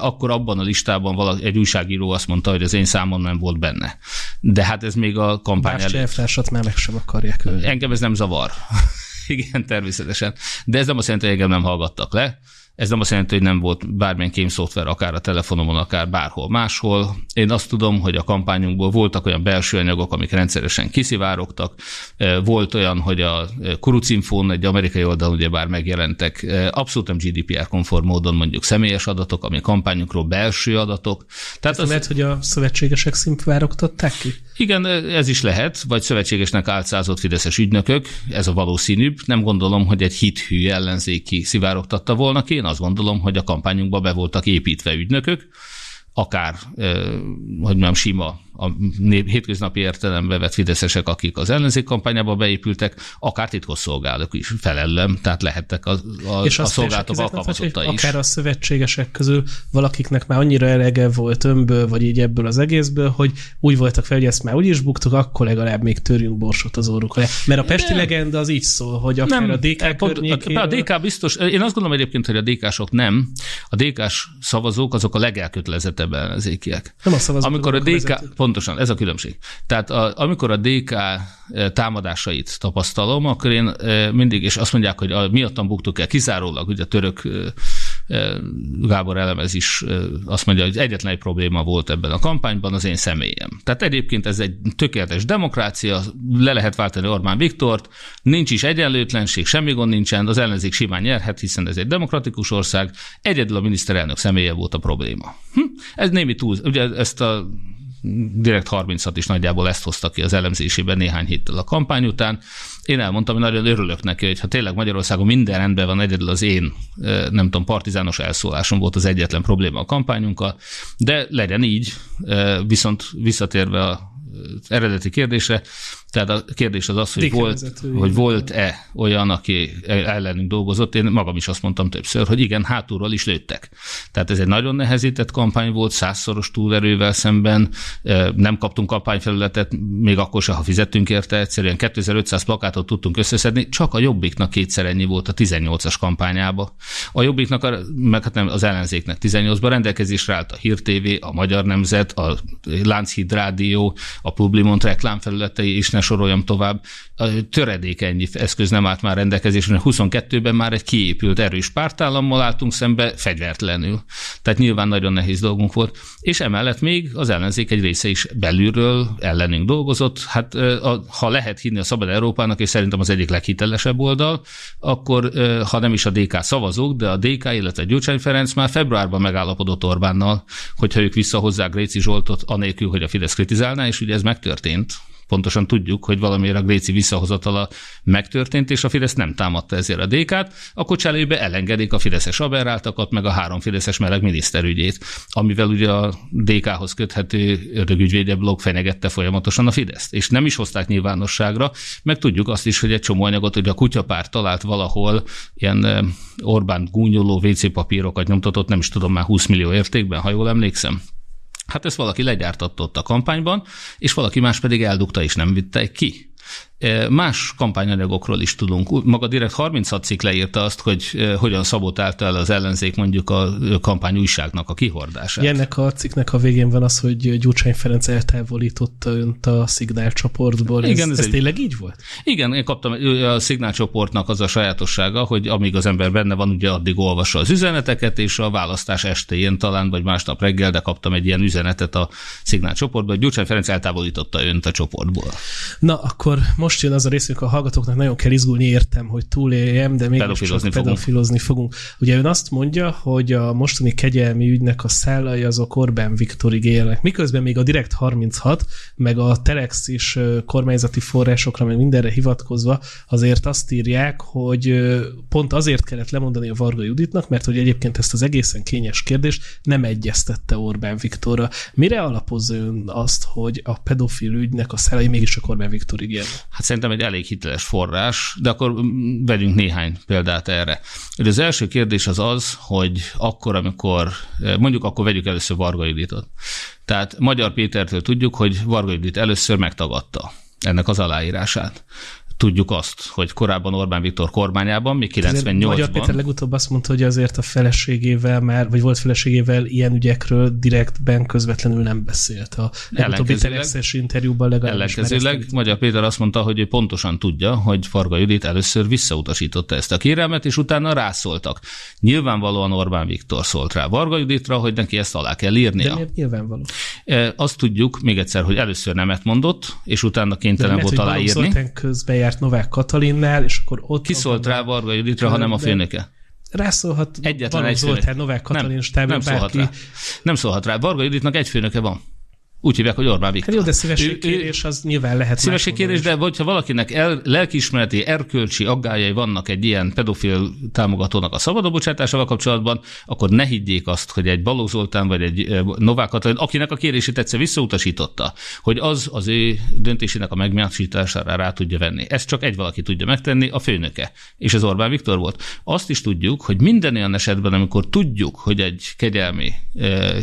akkor abban a listában valaki, egy újságíró azt mondta, hogy az én számon nem volt benne. De hát ez még a kampány Más előtt. már meg sem akarják. Engem ez nem zavar. Igen, természetesen. De ez nem azt jelenti, hogy engem nem hallgattak le. Ez nem azt jelenti, hogy nem volt bármilyen kém szoftver, akár a telefonomon, akár bárhol máshol. Én azt tudom, hogy a kampányunkból voltak olyan belső anyagok, amik rendszeresen kiszivárogtak. Volt olyan, hogy a Kurucinfón egy amerikai oldalon ugyebár megjelentek abszolút nem GDPR-konform módon mondjuk személyes adatok, ami a kampányunkról belső adatok. Tehát ez az... lehet, hogy a szövetségesek szimvárogtatták ki? Igen, ez is lehet, vagy szövetségesnek álcázott fideszes ügynökök, ez a valószínűbb. Nem gondolom, hogy egy hithű ellenzéki szivárogtatta volna ki. Én azt gondolom, hogy a kampányunkba be voltak építve ügynökök, akár, hogy mondjam, sima a hétköznapi értelembe vett fideszesek, akik az ellenzék kampányába beépültek, akár titkosszolgálók is felellem, tehát lehettek a, a, és a szolgáltatók alkalmazottai is. Akár a szövetségesek közül valakiknek már annyira elege volt önből, vagy így ebből az egészből, hogy úgy voltak fel, hogy ezt már úgy is buktuk, akkor legalább még törjünk borsot az óruk alá. Mert a Pesti De... legenda az így szól, hogy akár nem, a DK e, pont, a, a DK biztos, én azt gondolom egyébként, hogy a DK-sok nem. A DK-s szavazók azok a legelkötelezettebb ellenzékiek. Nem a szavazók. Amikor a DK, vezető. Pontosan, ez a különbség. Tehát a, amikor a DK e, támadásait tapasztalom, akkor én e, mindig, és azt mondják, hogy a, miattam buktuk el, kizárólag, ugye a török Gábor Elemez is azt mondja, hogy egyetlen egy probléma volt ebben a kampányban, az én személyem. Tehát egyébként ez egy tökéletes demokrácia, le lehet váltani Orbán Viktort, nincs is egyenlőtlenség, semmi gond nincsen, az ellenzék simán nyerhet, hiszen ez egy demokratikus ország, egyedül a miniszterelnök személye volt a probléma. Hm? Ez némi túl, ugye ezt a direkt 36 is nagyjából ezt hozta ki az elemzésében néhány héttel a kampány után. Én elmondtam, hogy nagyon örülök neki, hogy ha tényleg Magyarországon minden rendben van, egyedül az én, nem tudom, partizános elszólásom volt az egyetlen probléma a kampányunkkal, de legyen így, viszont visszatérve a eredeti kérdésre, tehát a kérdés az az, hogy, volt, hogy volt-e olyan, aki ellenünk dolgozott. Én magam is azt mondtam többször, hogy igen, hátulról is lőttek. Tehát ez egy nagyon nehezített kampány volt, százszoros túlerővel szemben, nem kaptunk kampányfelületet, még akkor se, ha fizettünk érte, egyszerűen 2500 plakátot tudtunk összeszedni, csak a Jobbiknak kétszer ennyi volt a 18-as kampányába. A Jobbiknak, meg hát nem az ellenzéknek 18-ban rendelkezésre állt a Hír TV, a Magyar Nemzet, a Lánchíd Rádió, a Publimont reklámfelületei is soroljam tovább, a töredék ennyi eszköz nem állt már rendelkezésre. 22-ben már egy kiépült erős pártállammal álltunk szembe fegyvertlenül. Tehát nyilván nagyon nehéz dolgunk volt. És emellett még az ellenzék egy része is belülről ellenünk dolgozott. Hát ha lehet hinni a Szabad Európának, és szerintem az egyik leghitelesebb oldal, akkor ha nem is a DK szavazók, de a DK, illetve Gyurcsány Ferenc már februárban megállapodott Orbánnal, hogyha ők visszahozzák Réci Zsoltot, anélkül, hogy a Fidesz kritizálná, és ugye ez megtörtént pontosan tudjuk, hogy valamiért a Gréci visszahozatala megtörtént, és a Fidesz nem támadta ezért a DK-t, akkor cserébe elengedik a fideszes aberráltakat, meg a három fideszes meleg miniszterügyét, amivel ugye a DK-hoz köthető ördögügyvédje blog fenyegette folyamatosan a Fideszt. És nem is hozták nyilvánosságra, meg tudjuk azt is, hogy egy csomó anyagot, hogy a kutyapár talált valahol ilyen Orbán gúnyoló WC papírokat nyomtatott, nem is tudom már 20 millió értékben, ha jól emlékszem. Hát ezt valaki legyártatott a kampányban, és valaki más pedig eldugta és nem vitte ki. Más kampányanyagokról is tudunk. Maga direkt 36 cikk leírta azt, hogy hogyan szabotálta el az ellenzék mondjuk a kampány újságnak a kihordását. Ennek a cikknek a végén van az, hogy Gyurcsány Ferenc eltávolította önt a szignál csoportból. Igen, ez, ez, ez tényleg így volt? Igen, én kaptam, a szignál csoportnak az a sajátossága, hogy amíg az ember benne van, ugye addig olvassa az üzeneteket, és a választás estéjén talán, vagy másnap reggel, de kaptam egy ilyen üzenetet a szignál csoportból, hogy Gyurcsány Ferenc eltávolította önt a csoportból. Na, akkor most most jön az a részünk, a hallgatóknak nagyon kell izgulni, értem, hogy túléljem, de még pedofilozni csak pedofilozni fogunk. Ugye ön azt mondja, hogy a mostani kegyelmi ügynek a szállai azok Orbán Viktorig élnek, miközben még a Direkt 36, meg a Telex is kormányzati forrásokra, meg mindenre hivatkozva azért azt írják, hogy pont azért kellett lemondani a Varga Juditnak, mert hogy egyébként ezt az egészen kényes kérdést nem egyeztette Orbán Viktorra. Mire alapozza ön azt, hogy a pedofil ügynek a szálai mégis a Orbán Viktorig élnek? Hát szerintem egy elég hiteles forrás, de akkor vegyünk néhány példát erre. Az első kérdés az az, hogy akkor, amikor, mondjuk akkor vegyük először Varga Juditot. Tehát Magyar Pétertől tudjuk, hogy Varga Judit először megtagadta ennek az aláírását tudjuk azt, hogy korábban Orbán Viktor kormányában, még 98-ban... Magyar Péter legutóbb azt mondta, hogy azért a feleségével már, vagy volt feleségével ilyen ügyekről direktben közvetlenül nem beszélt. A legutóbbi telexes interjúban legalábbis. Ellenkezőleg Magyar Péter azt mondta, hogy ő pontosan tudja, hogy Farga Judit először visszautasította ezt a kérelmet, és utána rászóltak. Nyilvánvalóan Orbán Viktor szólt rá Varga Juditra, hogy neki ezt alá kell írnia. De miért nyilvánvaló? E, azt tudjuk még egyszer, hogy először nemet mondott, és utána kénytelen volt aláírni. közben járt Novák Katalinnál, és akkor ott... Ki szólt rá Varga Juditra, hanem a főnöke? Rászólhat Egyetlen egy Zoltán, Novák Katalin nem, nem szólhat rá. Nem szólhat rá. Varga Juditnak egy főnöke van. Úgy hívják, hogy Orbán Viktor. Hát jó, de szívességkérés az nyilván lehet Szívességkérés, de hogyha valakinek el, lelkiismereti, erkölcsi aggájai vannak egy ilyen pedofil támogatónak a szabadobbocsátásával kapcsolatban, akkor ne higgyék azt, hogy egy Balogh Zoltán vagy egy Novák Katalin, akinek a kérését egyszer visszautasította, hogy az az ő döntésének a megmásítására rá tudja venni. Ezt csak egy valaki tudja megtenni, a főnöke. És ez Orbán Viktor volt. Azt is tudjuk, hogy minden olyan esetben, amikor tudjuk, hogy egy kegyelmi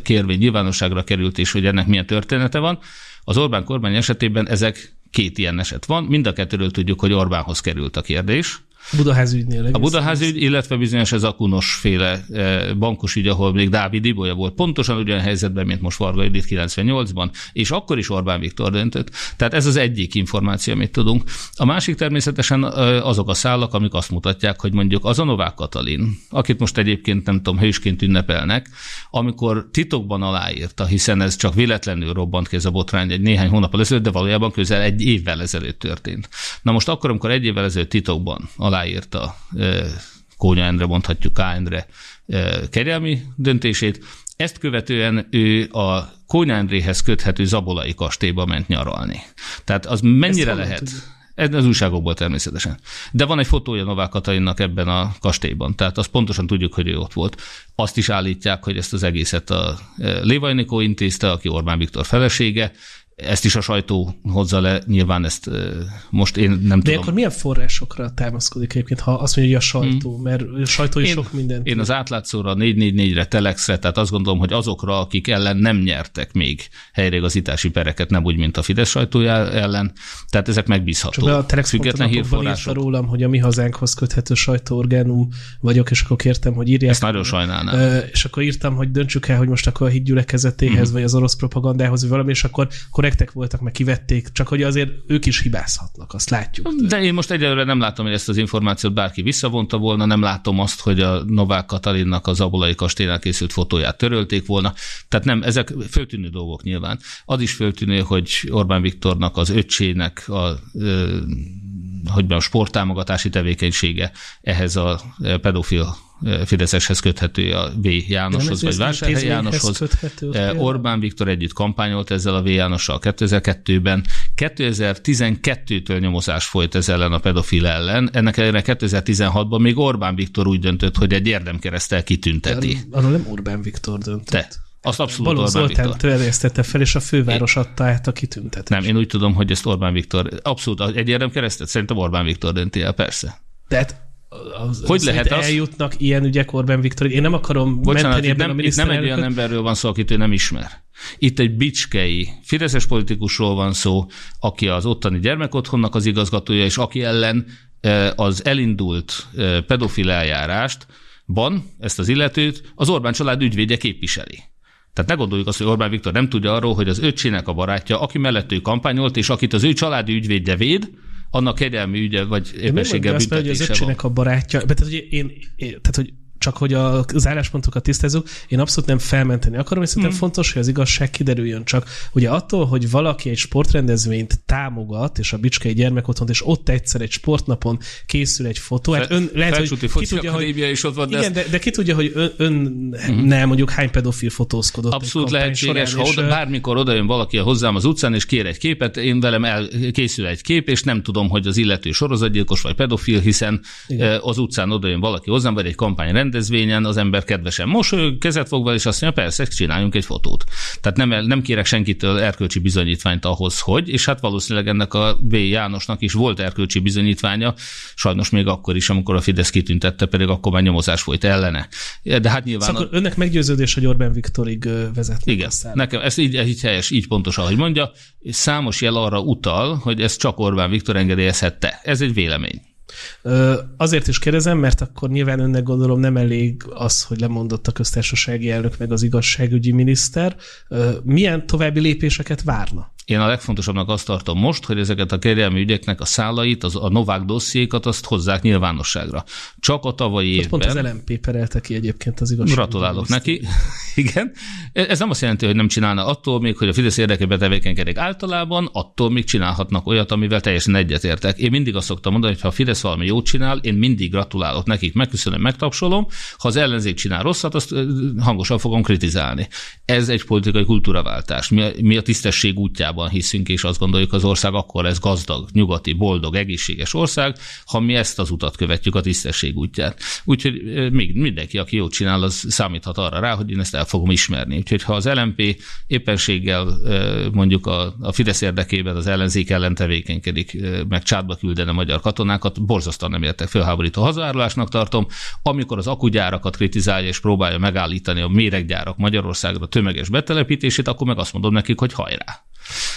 kérvény nyilvánosságra került, és hogy ennek milyen története van, az Orbán kormány esetében ezek két ilyen eset van. Mind a kettőről tudjuk, hogy Orbánhoz került a kérdés, Budaház ügynél. A Budaház ügy, illetve bizonyos ez a Kunos féle eh, bankos ügy, ahol még Dávid Ibolya volt pontosan ugyan helyzetben, mint most Varga Judit 98-ban, és akkor is Orbán Viktor döntött. Tehát ez az egyik információ, amit tudunk. A másik természetesen eh, azok a szállak, amik azt mutatják, hogy mondjuk az a Novák Katalin, akit most egyébként nem tudom, hősként ünnepelnek, amikor titokban aláírta, hiszen ez csak véletlenül robbant ki ez a botrány egy néhány hónap ezelőtt, de valójában közel egy évvel ezelőtt történt. Na most akkor, amikor egy évvel ezelőtt titokban aláírta Kónya Endre, mondhatjuk K. Endre kegyelmi döntését. Ezt követően ő a Kónya Endréhez köthető Zabolai kastélyba ment nyaralni. Tehát az mennyire lehet? Tudod? Ez az újságokból természetesen. De van egy fotója Novák Katalinnak ebben a kastélyban, tehát azt pontosan tudjuk, hogy ő ott volt. Azt is állítják, hogy ezt az egészet a Lévajnikó intézte, aki Orbán Viktor felesége, ezt is a sajtó hozza le, nyilván ezt most én nem De tudom. De akkor milyen forrásokra támaszkodik egyébként, ha azt mondja, hogy a sajtó, hmm. mert a sajtó is én, sok mindent. Én az átlátszóra, 444-re, Telexre, tehát azt gondolom, hogy azokra, akik ellen nem nyertek még helyreigazítási pereket, nem úgy, mint a Fidesz sajtója ellen, tehát ezek megbízható. Csak a Telex független hírforrások. rólam, hogy a mi hazánkhoz köthető sajtóorgánum vagyok, és akkor kértem, hogy írják. Ezt nagyon sajnálnám. És akkor írtam, hogy döntsük el, hogy most akkor a hídgyülekezetéhez, hmm. vagy az orosz propagandához, vagy valami, és akkor, akkor korrektek voltak, meg kivették, csak hogy azért ők is hibázhatnak, azt látjuk. De én most egyelőre nem látom, hogy ezt az információt bárki visszavonta volna, nem látom azt, hogy a Novák Katalinnak az abolai kastélynál készült fotóját törölték volna. Tehát nem, ezek föltűnő dolgok nyilván. Az is föltűnő, hogy Orbán Viktornak az öccsének a hogy a sporttámogatási tevékenysége ehhez a pedofil Fideszeshez köthető a V. Jánoshoz, vagy Vásárhely Jánoshoz. Orbán Viktor együtt kampányolt ezzel a V. Jánossal 2002-ben. 2012-től nyomozás folyt ez ellen a pedofil ellen. Ennek ellenére 2016-ban még Orbán Viktor úgy döntött, hogy egy érdemkeresztel kitünteti. Arról nem Orbán Viktor döntött. Te. Azt abszolút Balogh Orbán Zoltán terjesztette fel, és a főváros adta át a kitüntetést. Nem, én úgy tudom, hogy ezt Orbán Viktor, abszolút egy érdemkeresztet szerintem Orbán Viktor dönti el, persze. De hát az, hogy lehet az? eljutnak ilyen ügyek Orbán Viktor? Én nem akarom Bocsánat, menteni ebben nem, a Itt nem egy olyan emberről van szó, akit ő nem ismer. Itt egy bicskei, fideszes politikusról van szó, aki az ottani gyermekotthonnak az igazgatója, és aki ellen e, az elindult e, pedofil eljárást, van ezt az illetőt, az Orbán család ügyvédje képviseli. Tehát ne gondoljuk azt, hogy Orbán Viktor nem tudja arról, hogy az öccsének a barátja, aki mellett ő kampányolt, és akit az ő családi ügyvédje véd, annak kegyelmi ügye, vagy éppenséggel büntetése azt, hogy az öccsének a barátja, tehát, hogy én, én, tehát, hogy csak hogy az álláspontokat tisztázzuk, én abszolút nem felmenteni akarom, és szerintem hmm. fontos, hogy az igazság kiderüljön. Csak ugye attól, hogy valaki egy sportrendezvényt támogat, és a Bicskei gyermekotthont, és ott egyszer egy sportnapon készül egy fotó, hát ön lehet, hogy ki tudja, hogy, is ott van, de, igen, de, de, ki tudja, hogy ön, ön hmm. nem mondjuk hány pedofil fotózkodott. Abszolút lehetséges, során, ha oda, bármikor oda jön valaki hozzám az utcán, és kér egy képet, én velem el, készül egy kép, és nem tudom, hogy az illető sorozatgyilkos vagy pedofil, hiszen igen. az utcán oda jön valaki hozzám, vagy egy kampány rendezvényen az ember kedvesen mosolyog, kezet fogva, és azt mondja, persze, csináljunk egy fotót. Tehát nem, nem kérek senkitől erkölcsi bizonyítványt ahhoz, hogy, és hát valószínűleg ennek a V. Jánosnak is volt erkölcsi bizonyítványa, sajnos még akkor is, amikor a Fidesz kitüntette, pedig akkor már nyomozás folyt ellene. De hát nyilván... Szóval a... önnek meggyőződés, hogy Orbán Viktorig vezet. Igen, aztán. nekem ez így, így helyes, így pontos, ahogy mondja. Számos jel arra utal, hogy ez csak Orbán Viktor engedélyezhette. Ez egy vélemény. Azért is kérdezem, mert akkor nyilván önnek gondolom nem elég az, hogy lemondott a köztársasági elnök meg az igazságügyi miniszter. Milyen további lépéseket várna? Én a legfontosabbnak azt tartom most, hogy ezeket a kérelmi ügyeknek a szálait, az, a Novák dossziékat azt hozzák nyilvánosságra. Csak a tavalyi évben... Pont az LMP perelte ki egyébként az igazság. Gratulálok neki. Igen. Ez nem azt jelenti, hogy nem csinálna attól még, hogy a Fidesz érdekében tevékenykedik általában, attól még csinálhatnak olyat, amivel teljesen egyetértek. Én mindig azt szoktam mondani, hogy ha a Fidesz valami jót csinál, én mindig gratulálok nekik, megköszönöm, megtapsolom. Ha az ellenzék csinál rosszat, azt hangosan fogom kritizálni. Ez egy politikai kultúraváltás. Mi a, mi a tisztesség útjában hiszünk, és azt gondoljuk, az ország akkor lesz gazdag, nyugati, boldog, egészséges ország, ha mi ezt az utat követjük, a tisztesség útját. Úgyhogy még mindenki, aki jót csinál, az számíthat arra rá, hogy én ezt el fogom ismerni. Úgyhogy ha az LMP éppenséggel mondjuk a, a Fidesz érdekében az ellenzék ellen tevékenykedik, meg csátba küldene magyar katonákat, borzasztóan nem értek fölháborító hazárulásnak tartom. Amikor az akugyárakat kritizálja és próbálja megállítani a méreggyárak Magyarországra tömeges betelepítését, akkor meg azt mondom nekik, hogy hajrá.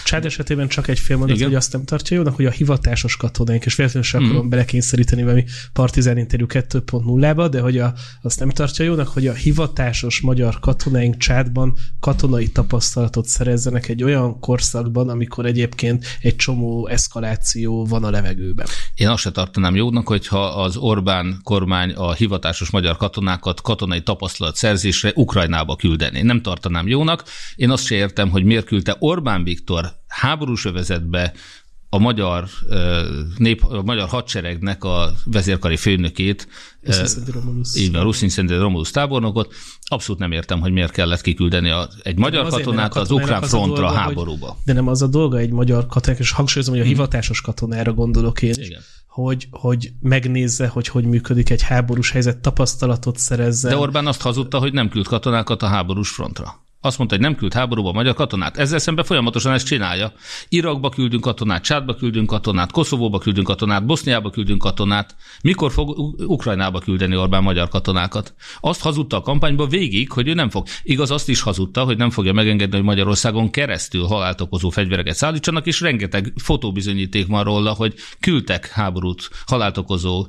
Csád esetében csak egy fél mondat, hogy azt nem tartja jónak, hogy a hivatásos katonáink, és véletlenül sem mm. akarom belekényszeríteni valami partizán interjú 2.0-ba, de hogy a, azt nem tartja jónak, hogy a hivatásos magyar katonáink csádban katonai tapasztalatot szerezzenek egy olyan korszakban, amikor egyébként egy csomó eszkaláció van a levegőben. Én azt se tartanám jónak, hogyha az Orbán kormány a hivatásos magyar katonákat katonai tapasztalat szerzésre Ukrajnába küldeni. Nem tartanám jónak. Én azt se értem, hogy miért küldte Orbán Viktor Viktor háborús övezetbe a magyar, nép, a magyar hadseregnek a vezérkari főnökét, így van, Ruszin Szentendő Romulus tábornokot, abszolút nem értem, hogy miért kellett kiküldeni a, egy magyar katonát az ukrán frontra a háborúba. Hogy, de nem az a dolga egy magyar katonának, és hangsúlyozom, hogy a hmm. hivatásos katonára gondolok én Igen. hogy, hogy megnézze, hogy hogy működik egy háborús helyzet, tapasztalatot szerezze. De Orbán azt hazudta, hogy nem küld katonákat a háborús frontra. Azt mondta, hogy nem küld háborúba a magyar katonát. Ezzel szemben folyamatosan ezt csinálja. Irakba küldünk katonát, Csádba küldünk katonát, Koszovóba küldünk katonát, Boszniába küldünk katonát. Mikor fog Ukrajnába küldeni Orbán magyar katonákat? Azt hazudta a kampányban végig, hogy ő nem fog. Igaz, azt is hazudta, hogy nem fogja megengedni, hogy Magyarországon keresztül halált okozó fegyvereket szállítsanak, és rengeteg fotóbizonyíték van róla, hogy küldtek háborút, halált okozó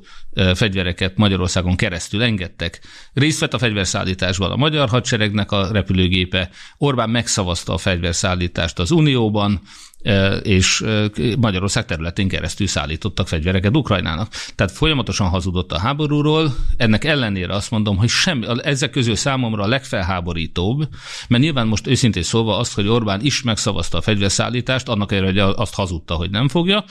fegyvereket Magyarországon keresztül engedtek. Részt vett a fegyverszállításban a magyar hadseregnek a repülőgépe, Orbán megszavazta a fegyverszállítást az Unióban, és Magyarország területén keresztül szállítottak fegyvereket Ukrajnának. Tehát folyamatosan hazudott a háborúról, ennek ellenére azt mondom, hogy semmi, ezek közül számomra a legfelháborítóbb, mert nyilván most őszintén szólva azt, hogy Orbán is megszavazta a fegyverszállítást, annak ellenére, hogy azt hazudta, hogy nem fogja,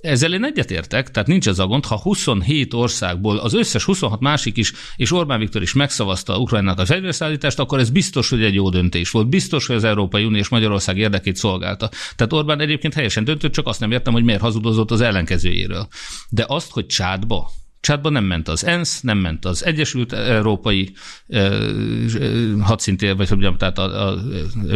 ezzel én egyetértek, tehát nincs ez a gond, ha 27 országból az összes 26 másik is, és Orbán Viktor is megszavazta Ukrajnának a fegyverszállítást, akkor ez biztos, hogy egy jó döntés volt. Biztos, hogy az Európai Unió és Magyarország érdekét szolgálta. Tehát Orbán egyébként helyesen döntött, csak azt nem értem, hogy miért hazudozott az ellenkezőjéről. De azt, hogy csádba Csátban nem ment az ENSZ, nem ment az Egyesült Európai hadszintér, vagy hogy mondjam, tehát a, a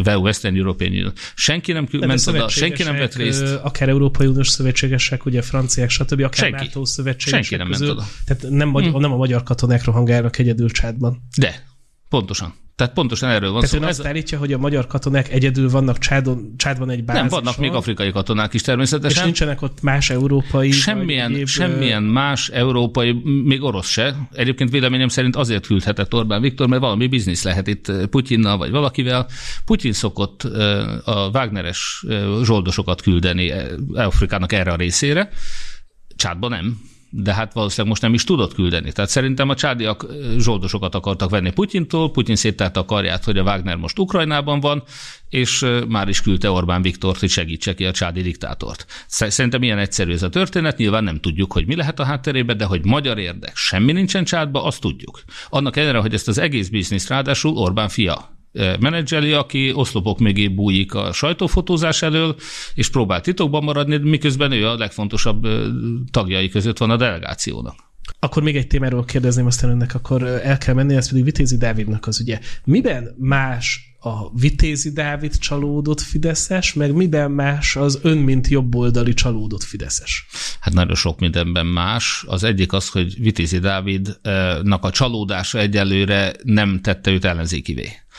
WEU, Western European Union. Senki nem de ment oda, senki nem vett részt. Akár Európai Uniós szövetségesek, ugye franciák, stb., akár senki. NATO szövetségesek Senki nem közül. ment oda. Tehát nem, hmm. nem a magyar katonák rohangálnak egyedül Csádban. De, pontosan. Tehát pontosan erről van Tehát szó. azt állítja, hogy a magyar katonák egyedül vannak Csádon, Csádban egy bázison. Nem, vannak még afrikai katonák is természetesen. És nincsenek ott más európai. Semmilyen, egyéb... semmilyen más európai, még orosz se. Egyébként véleményem szerint azért küldhetett Orbán Viktor, mert valami biznisz lehet itt Putyinnal vagy valakivel. Putyin szokott a Wagneres zsoldosokat küldeni Afrikának erre a részére. Csádban nem de hát valószínűleg most nem is tudott küldeni. Tehát szerintem a csádiak zsoldosokat akartak venni Putyintól, Putyin széttárta a karját, hogy a Wagner most Ukrajnában van, és már is küldte Orbán Viktort, hogy segítse ki a csádi diktátort. Szerintem ilyen egyszerű ez a történet, nyilván nem tudjuk, hogy mi lehet a hátterében, de hogy magyar érdek semmi nincsen csádba, azt tudjuk. Annak ellenére, hogy ezt az egész bizniszt ráadásul Orbán fia menedzseli, aki oszlopok mögé bújik a sajtófotózás elől, és próbál titokban maradni, miközben ő a legfontosabb tagjai között van a delegációnak. Akkor még egy témáról kérdezném aztán önnek, akkor el kell menni, ez pedig Vitézi Dávidnak az ugye. Miben más a Vitézi Dávid csalódott Fideszes, meg miben más az ön, mint jobboldali csalódott Fideszes? Hát nagyon sok mindenben más. Az egyik az, hogy Vitézi Dávidnak a csalódása egyelőre nem tette őt ellenzékivé.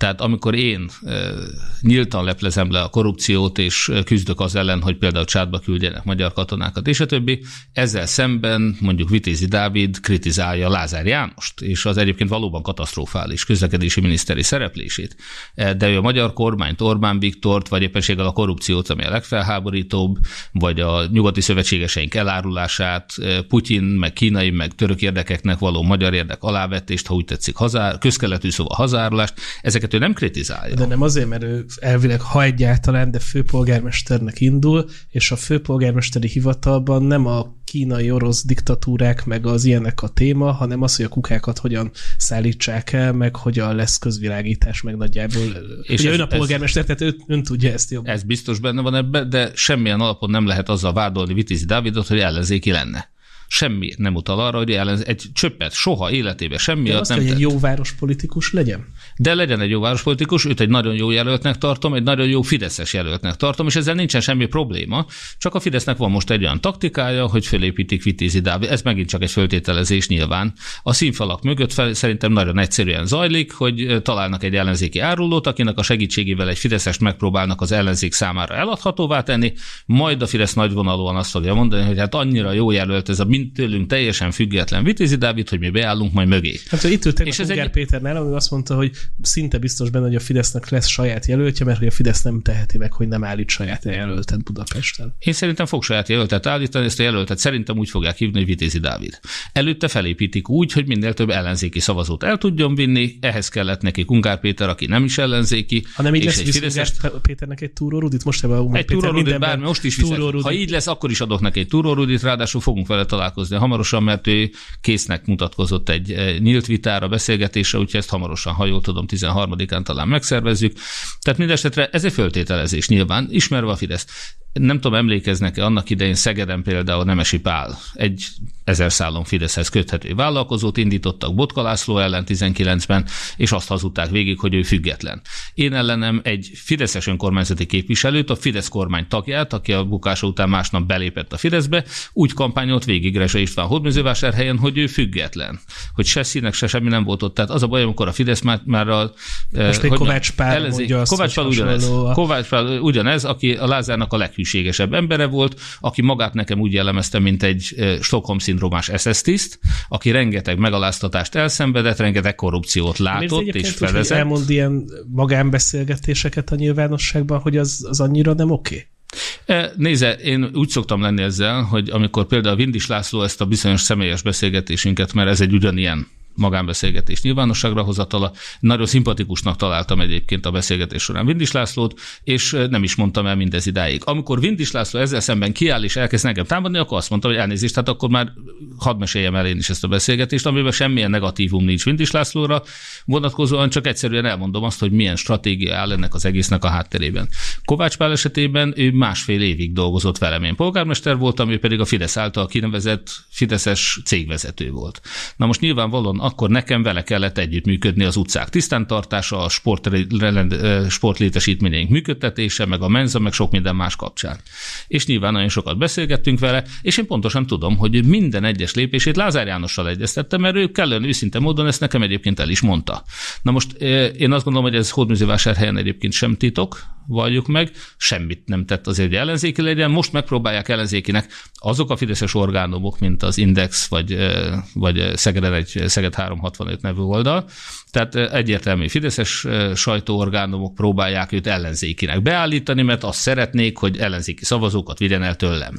Tehát amikor én nyíltan leplezem le a korrupciót, és küzdök az ellen, hogy például csátba küldjenek magyar katonákat, és a többi, ezzel szemben mondjuk Vitézi Dávid kritizálja Lázár Jánost, és az egyébként valóban katasztrofális közlekedési miniszteri szereplését. De ő a magyar kormányt, Orbán Viktort, vagy éppenséggel a korrupciót, ami a legfelháborítóbb, vagy a nyugati szövetségeseink elárulását, Putyin, meg kínai, meg török érdekeknek való magyar érdek alávetést, ha úgy tetszik, hazár, közkeletű szóval hazárulást, ezeket ő nem kritizálja. De nem azért, mert ő elvileg, ha egyáltalán, de főpolgármesternek indul, és a főpolgármesteri hivatalban nem a kínai orosz diktatúrák, meg az ilyenek a téma, hanem az, hogy a kukákat hogyan szállítsák el, meg hogyan lesz közvilágítás, meg nagyjából. És Ugye ez, ön a polgármester, ez, tehát ön, ön tudja ezt jobban. Ez biztos benne van ebben, de semmilyen alapon nem lehet azzal vádolni Vitézi Dávidot, hogy ellenzéki lenne semmi nem utal arra, hogy ellen, egy csöppet soha életében semmi De azt, nem hogy egy jó várospolitikus legyen? De legyen egy jó várospolitikus, őt egy nagyon jó jelöltnek tartom, egy nagyon jó Fideszes jelöltnek tartom, és ezzel nincsen semmi probléma, csak a Fidesznek van most egy olyan taktikája, hogy fölépítik Vitézi Dávid. Ez megint csak egy föltételezés nyilván. A színfalak mögött fel, szerintem nagyon egyszerűen zajlik, hogy találnak egy ellenzéki árulót, akinek a segítségével egy Fideszest megpróbálnak az ellenzék számára eladhatóvá tenni, majd a Fidesz nagyvonalúan azt fogja mondani, hogy hát annyira jó jelölt ez a mint tőlünk teljesen független Vitézi Dávid, hogy mi beállunk majd mögé. Hát, itt ült és ez egy... Péter nálam, ő azt mondta, hogy szinte biztos benne, hogy a Fidesznek lesz saját jelöltje, mert hogy a Fidesz nem teheti meg, hogy nem állít saját jelöltet Budapesten. Én szerintem fog saját jelöltet állítani, ezt a jelöltet szerintem úgy fogják hívni, hogy Vitézi Dávid. Előtte felépítik úgy, hogy minél több ellenzéki szavazót el tudjon vinni, ehhez kellett neki Kungár Péter, aki nem is ellenzéki. Ha nem így lesz, egy Fideszes... Péternek egy túró Rudit, most ebben a egy túró Rudit, bármi, most is Ha így lesz, akkor is adok neki egy túró Rudit, ráadásul fogunk vele találkozni hamarosan, mert ő késznek mutatkozott egy eh, nyílt vitára, beszélgetésre, úgyhogy ezt hamarosan, ha jól tudom, 13-án talán megszervezzük. Tehát mindesetre ez egy föltételezés nyilván, ismerve a Fidesz nem tudom, emlékeznek-e annak idején Szegeden például Nemesi Pál egy ezer szálon Fideszhez köthető vállalkozót indítottak Botka László ellen 19-ben, és azt hazudták végig, hogy ő független. Én ellenem egy Fideszes önkormányzati képviselőt, a Fidesz kormány tagját, aki a bukása után másnap belépett a Fideszbe, úgy kampányolt végig Reze István Hódműzővásárhelyen, hogy ő független. Hogy se színek, se semmi nem volt ott. Tehát az a baj, amikor a Fidesz már, már a... Most még Kovács Pál ellenzi, Kovács Pál ugyanez. A... Kovács Pál ugyanez, aki a Lázárnak a leghűségesebb embere volt, aki magát nekem úgy jellemezte, mint egy Stockholm szindrómás SS tiszt, aki rengeteg megaláztatást elszenvedett, rengeteg korrupciót látott és fedezett. elmond ilyen magánbeszélgetéseket a nyilvánosságban, hogy az, az annyira nem oké? Okay? Nézze, én úgy szoktam lenni ezzel, hogy amikor például Vindis László ezt a bizonyos személyes beszélgetésünket, mert ez egy ugyanilyen magánbeszélgetés nyilvánosságra hozatala. Nagyon szimpatikusnak találtam egyébként a beszélgetés során Vindis Lászlót, és nem is mondtam el mindez idáig. Amikor Vindis László ezzel szemben kiáll és elkezd engem támadni, akkor azt mondta, hogy elnézést, tehát akkor már hadd meséljem el én is ezt a beszélgetést, amiben semmilyen negatívum nincs Vindis Lászlóra, vonatkozóan csak egyszerűen elmondom azt, hogy milyen stratégia áll ennek az egésznek a hátterében. Kovács Pál esetében ő másfél évig dolgozott velem. Én polgármester voltam, ő pedig a Fidesz által kinevezett Fideszes cégvezető volt. Na most nyilvánvalóan akkor nekem vele kellett együttműködni az utcák tisztántartása, a sport, működtetése, meg a menza, meg sok minden más kapcsán. És nyilván nagyon sokat beszélgettünk vele, és én pontosan tudom, hogy minden egyes lépését Lázár Jánossal egyeztettem, mert ő kellően őszinte módon ezt nekem egyébként el is mondta. Na most én azt gondolom, hogy ez Hódműzővásárhelyen egyébként sem titok, valljuk meg, semmit nem tett azért, hogy ellenzéki legyen. Most megpróbálják ellenzékinek azok a fideszes orgánumok, mint az Index, vagy, vagy Szegeden egy Szeged 365 nevű oldal. Tehát egyértelmű fideszes sajtóorgánumok próbálják őt ellenzékinek beállítani, mert azt szeretnék, hogy ellenzéki szavazókat vigyen el tőlem.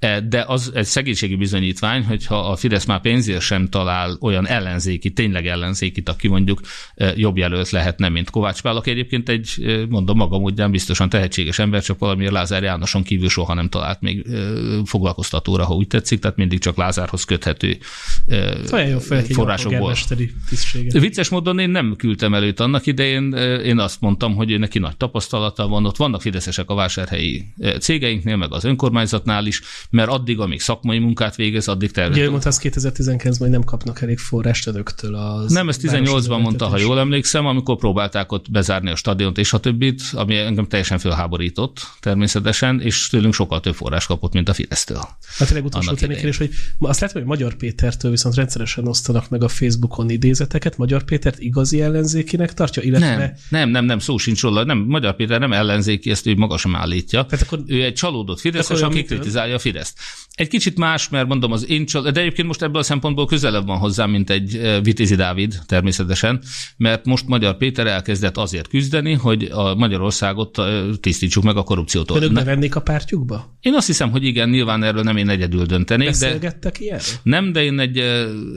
E, de az egy szegénységi bizonyítvány, hogyha a Fidesz már pénzért sem talál olyan ellenzéki, tényleg ellenzékit, aki mondjuk e, jobb jelölt lehetne, mint Kovács Pál, aki egyébként egy, e, mondom magam ugyan biztosan tehetséges ember, csak valamiért Lázár Jánoson kívül soha nem talált még foglalkoztatóra, ha úgy tetszik, tehát mindig csak Lázárhoz köthető forrásokból. Vicces módon én nem küldtem előtt annak idején, én azt mondtam, hogy neki nagy tapasztalata van, ott vannak fideszesek a vásárhelyi cégeinknél, meg az önkormányzatnál is, mert addig, amíg szakmai munkát végez, addig tervez. Ugye mondta, az 2019-ben, hogy nem kapnak elég forrást önöktől. Az nem, ezt 18-ban mondta, ha jól emlékszem, amikor próbálták ott bezárni a stadiont és a többit, ami engem teljesen fölháborított természetesen, és tőlünk sokkal több forrás kapott, mint a Fidesztől. Hát tényleg utolsó kérdés, hogy azt látom, hogy Magyar Pétertől viszont rendszeresen osztanak meg a Facebookon idézeteket. Magyar Pétert igazi ellenzékinek tartja, illetve... Nem, nem, nem, nem szó sincs róla. Nem, Magyar Péter nem ellenzéki, ezt ő maga sem állítja. Tehát akkor, ő egy csalódott Fideszes, aki kritizálja a Fideszt. Egy kicsit más, mert mondom, az én csal... de egyébként most ebből a szempontból közelebb van hozzám, mint egy Vitézi Dávid természetesen, mert most Magyar Péter elkezdett azért küzdeni, hogy a Magyarországot tisztítsuk meg a korrupciótól. Önök bevennék a pártjukba? Én azt hiszem, hogy igen, nyilván erről nem én egyedül döntenék. Beszélgettek de... ilyen? Nem, de én egy,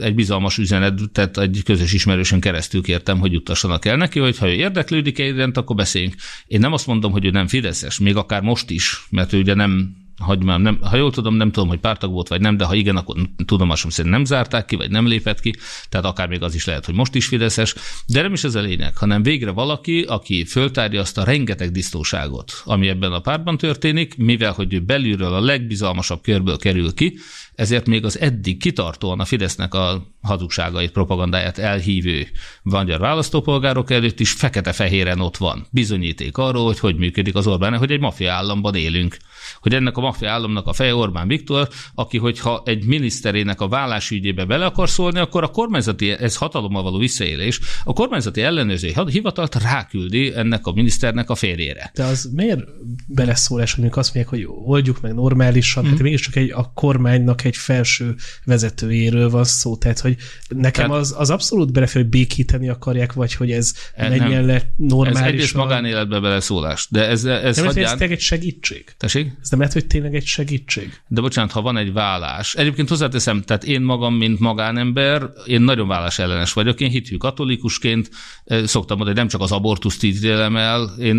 egy bizalmas üzenetet egy közös ismerősön keresztül kértem, hogy juttassanak el neki, hogy ha ő érdeklődik egy akkor beszéljünk. Én nem azt mondom, hogy ő nem Fideszes, még akár most is, mert ő ugye nem hogy már nem, ha jól tudom, nem tudom, hogy pártag volt, vagy nem, de ha igen, akkor tudomásom szerint nem zárták ki, vagy nem lépett ki, tehát akár még az is lehet, hogy most is Fideszes, de nem is ez a lényeg, hanem végre valaki, aki föltárja azt a rengeteg disztóságot, ami ebben a pártban történik, mivel hogy ő belülről a legbizalmasabb körből kerül ki, ezért még az eddig kitartóan a Fidesznek a hazugságait, propagandáját elhívő magyar választópolgárok előtt is fekete-fehéren ott van. Bizonyíték arról, hogy hogy működik az Orbán, hogy egy mafia államban élünk. Hogy ennek a mafia államnak a feje Orbán Viktor, aki, hogyha egy miniszterének a vállásügyébe bele akar szólni, akkor a kormányzati, ez hatalommal való visszaélés, a kormányzati ellenőrző hivatalt ráküldi ennek a miniszternek a férjére. De az miért beleszólás, amikor azt mondják, hogy oldjuk meg normálisan, mm. hát mégiscsak egy, a kormánynak egy felső vezetőjéről van szó, tehát hogy nekem tehát, az, az abszolút belefér, hogy békíteni akarják, vagy hogy ez e, menjen le normálisan. Ez egyrészt magánéletbe beleszólás, de ez, ez nem hagyján... ez tényleg egy segítség. Tessék? Ez nem lehet, hogy tényleg egy segítség. De bocsánat, ha van egy vállás. Egyébként hozzáteszem, tehát én magam, mint magánember, én nagyon vállás ellenes vagyok. Én hitű katolikusként szoktam mondani, hogy nem csak az abortuszt ítélem el, én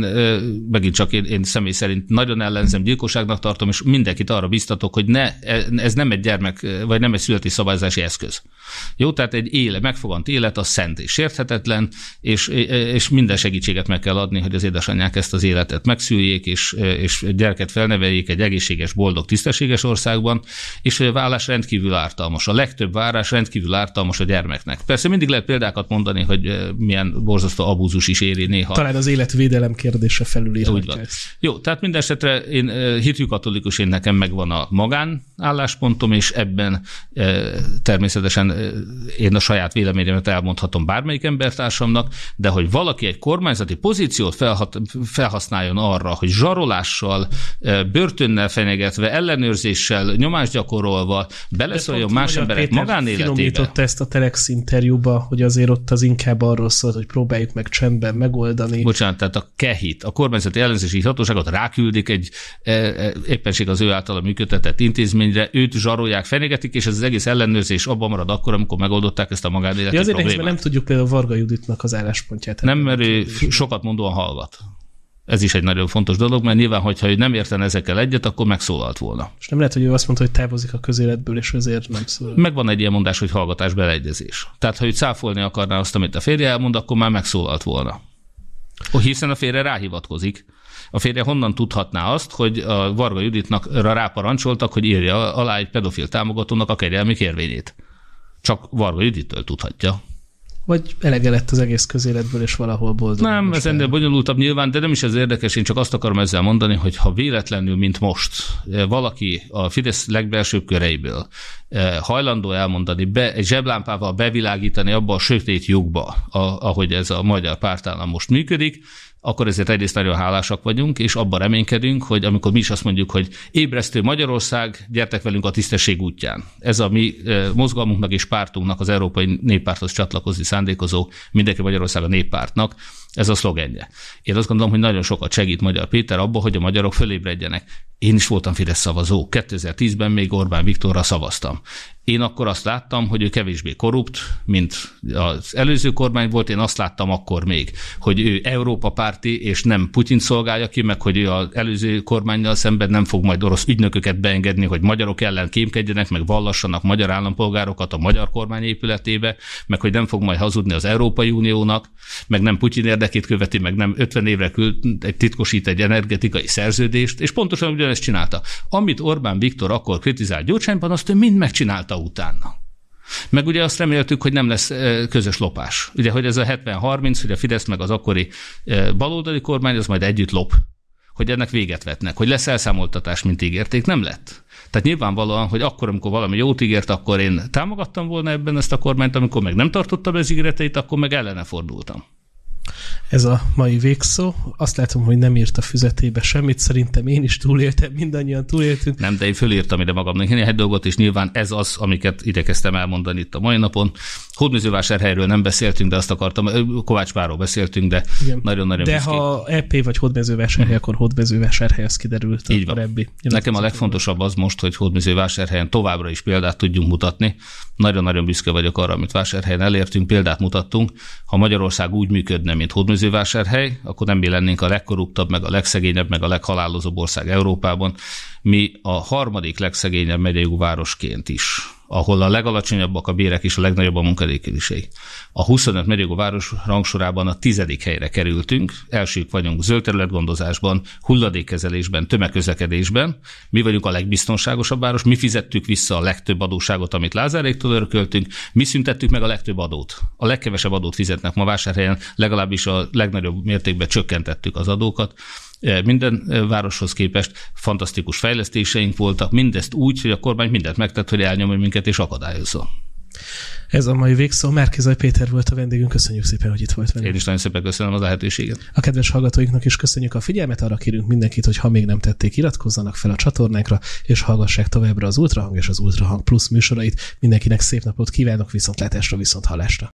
megint csak én, én személy szerint nagyon ellenzem, gyilkosságnak tartom, és mindenkit arra biztatok, hogy ne, ez nem egy gyermek, vagy nem egy születi szabályozási eszköz. Jó, tehát egy éle, megfogant élet, az szent és sérthetetlen, és, és minden segítséget meg kell adni, hogy az édesanyják ezt az életet megszüljék, és, és gyereket felneveljék egy egészséges, boldog, tisztességes országban, és a vállás rendkívül ártalmas. A legtöbb várás rendkívül ártalmas a gyermeknek. Persze mindig lehet példákat mondani, hogy milyen borzasztó abúzus is éri néha. Talán az életvédelem kérdése felül Úgy van. Jó, tehát minden esetre én hitű katolikus, én nekem megvan a magán álláspontom, és ebben természetesen én a saját véleményemet elmondhatom bármelyik embertársamnak, de hogy valaki egy kormányzati pozíciót felhat, felhasználjon arra, hogy zsarolással, börtönnel fenyegetve, ellenőrzéssel, nyomást gyakorolva beleszóljon más emberek magánéletébe. ezt a Telex interjúba, hogy azért ott az inkább arról szólt, hogy próbáljuk meg csendben megoldani. Bocsánat, tehát a KEHIT, a kormányzati ellenzési hatóságot ráküldik egy e, e, éppenség az ő általa működtetett intézményre, őt zsarolják, fenyegetik, és ez az egész ellenőrzés abban marad akkor, amikor megoldották ezt a magánéleti ja, azért problémát. Nehéz, nem tudjuk például Varga Juditnak az álláspontját. Nem, mert ő sokat mondóan hallgat. Ez is egy nagyon fontos dolog, mert nyilván, hogyha ő nem érten ezekkel egyet, akkor megszólalt volna. És nem lehet, hogy ő azt mondta, hogy távozik a közéletből, és ezért nem szól. Megvan egy ilyen mondás, hogy hallgatás beleegyezés. Tehát, ha ő cáfolni akarná azt, amit a férje elmond, akkor már megszólalt volna. Oh, hiszen a férje ráhivatkozik. A férje honnan tudhatná azt, hogy a Varga Juditnak ráparancsoltak, hogy írja alá egy pedofil támogatónak a kegyelmi kérvényét. Csak Varga Judittől tudhatja. Vagy elege lett az egész közéletből, és valahol boldog. Nem, ez ennél bonyolultabb nyilván, de nem is ez érdekes, én csak azt akarom ezzel mondani, hogy ha véletlenül, mint most, eh, valaki a Fidesz legbelsőbb köreiből eh, hajlandó elmondani, be, egy zseblámpával bevilágítani abba a sötét lyukba, ahogy ez a magyar pártállam most működik, akkor ezért egyrészt nagyon hálásak vagyunk, és abban reménykedünk, hogy amikor mi is azt mondjuk, hogy ébresztő Magyarország, gyertek velünk a tisztesség útján. Ez a mi mozgalmunknak és pártunknak, az Európai Néppárthoz csatlakozni szándékozó mindenki Magyarország a néppártnak, ez a szlogenje. Én azt gondolom, hogy nagyon sokat segít Magyar Péter abban, hogy a magyarok fölébredjenek. Én is voltam Fidesz szavazó. 2010-ben még Orbán Viktorra szavaztam. Én akkor azt láttam, hogy ő kevésbé korrupt, mint az előző kormány volt. Én azt láttam akkor még, hogy ő Európa párti, és nem Putyin szolgálja ki, meg hogy ő az előző kormányjal szemben nem fog majd orosz ügynököket beengedni, hogy magyarok ellen kémkedjenek, meg vallassanak magyar állampolgárokat a magyar kormány épületébe, meg hogy nem fog majd hazudni az Európai Uniónak, meg nem Putyin érdekét követi, meg nem 50 évre küld, egy titkosít egy energetikai szerződést, és pontosan ugyanezt csinálta. Amit Orbán Viktor akkor kritizált Gyurcsányban, azt ő mind megcsinálta utána. Meg ugye azt reméltük, hogy nem lesz közös lopás. Ugye, hogy ez a 70-30, hogy a Fidesz meg az akkori baloldali kormány, az majd együtt lop. Hogy ennek véget vetnek, hogy lesz elszámoltatás, mint ígérték, nem lett. Tehát nyilvánvalóan, hogy akkor, amikor valami jót ígért, akkor én támogattam volna ebben ezt a kormányt, amikor meg nem tartottam az ígéreteit, akkor meg ellene fordultam ez a mai végszó. Azt látom, hogy nem írt a füzetébe semmit, szerintem én is túléltem, mindannyian túléltünk. Nem, de én fölírtam ide magamnak egy dolgot, és nyilván ez az, amiket idekeztem elmondani itt a mai napon. Hódmezővásárhelyről nem beszéltünk, de azt akartam, Kovács Páról beszéltünk, de nagyon-nagyon De ha EP vagy hódmezővásárhely, akkor hódmezővásárhely, az kiderült. Így van. Korábbi Nekem a legfontosabb az most, hogy hódmezővásárhelyen továbbra is példát tudjunk mutatni. Nagyon-nagyon büszke vagyok arra, amit vásárhelyen elértünk, példát mutattunk. Ha Magyarország úgy működne, mint hódmezővásárhely, akkor nem mi lennénk a legkorruptabb, meg a legszegényebb, meg a leghalálozóbb ország Európában. Mi a harmadik legszegényebb megyei városként is ahol a legalacsonyabbak a bérek és a legnagyobb a munkanélküliség. A 25 megyegó város rangsorában a tizedik helyre kerültünk, elsők vagyunk zöldterületgondozásban, hulladékkezelésben, tömegközlekedésben, mi vagyunk a legbiztonságosabb város, mi fizettük vissza a legtöbb adóságot, amit Lázáréktól örököltünk, mi szüntettük meg a legtöbb adót. A legkevesebb adót fizetnek ma vásárhelyen, legalábbis a legnagyobb mértékben csökkentettük az adókat. Minden városhoz képest fantasztikus fejlesztéseink voltak, mindezt úgy, hogy a kormány mindent megtett, hogy elnyomja minket és akadályozza. Ez a mai végszó. Márkizaj Péter volt a vendégünk. Köszönjük szépen, hogy itt volt velünk. Én is nagyon szépen köszönöm az lehetőséget. A kedves hallgatóinknak is köszönjük a figyelmet. Arra kérünk mindenkit, hogy ha még nem tették, iratkozzanak fel a csatornánkra, és hallgassák továbbra az Ultrahang és az Ultrahang Plus műsorait. Mindenkinek szép napot kívánok, viszontlátásra, viszont hallásra.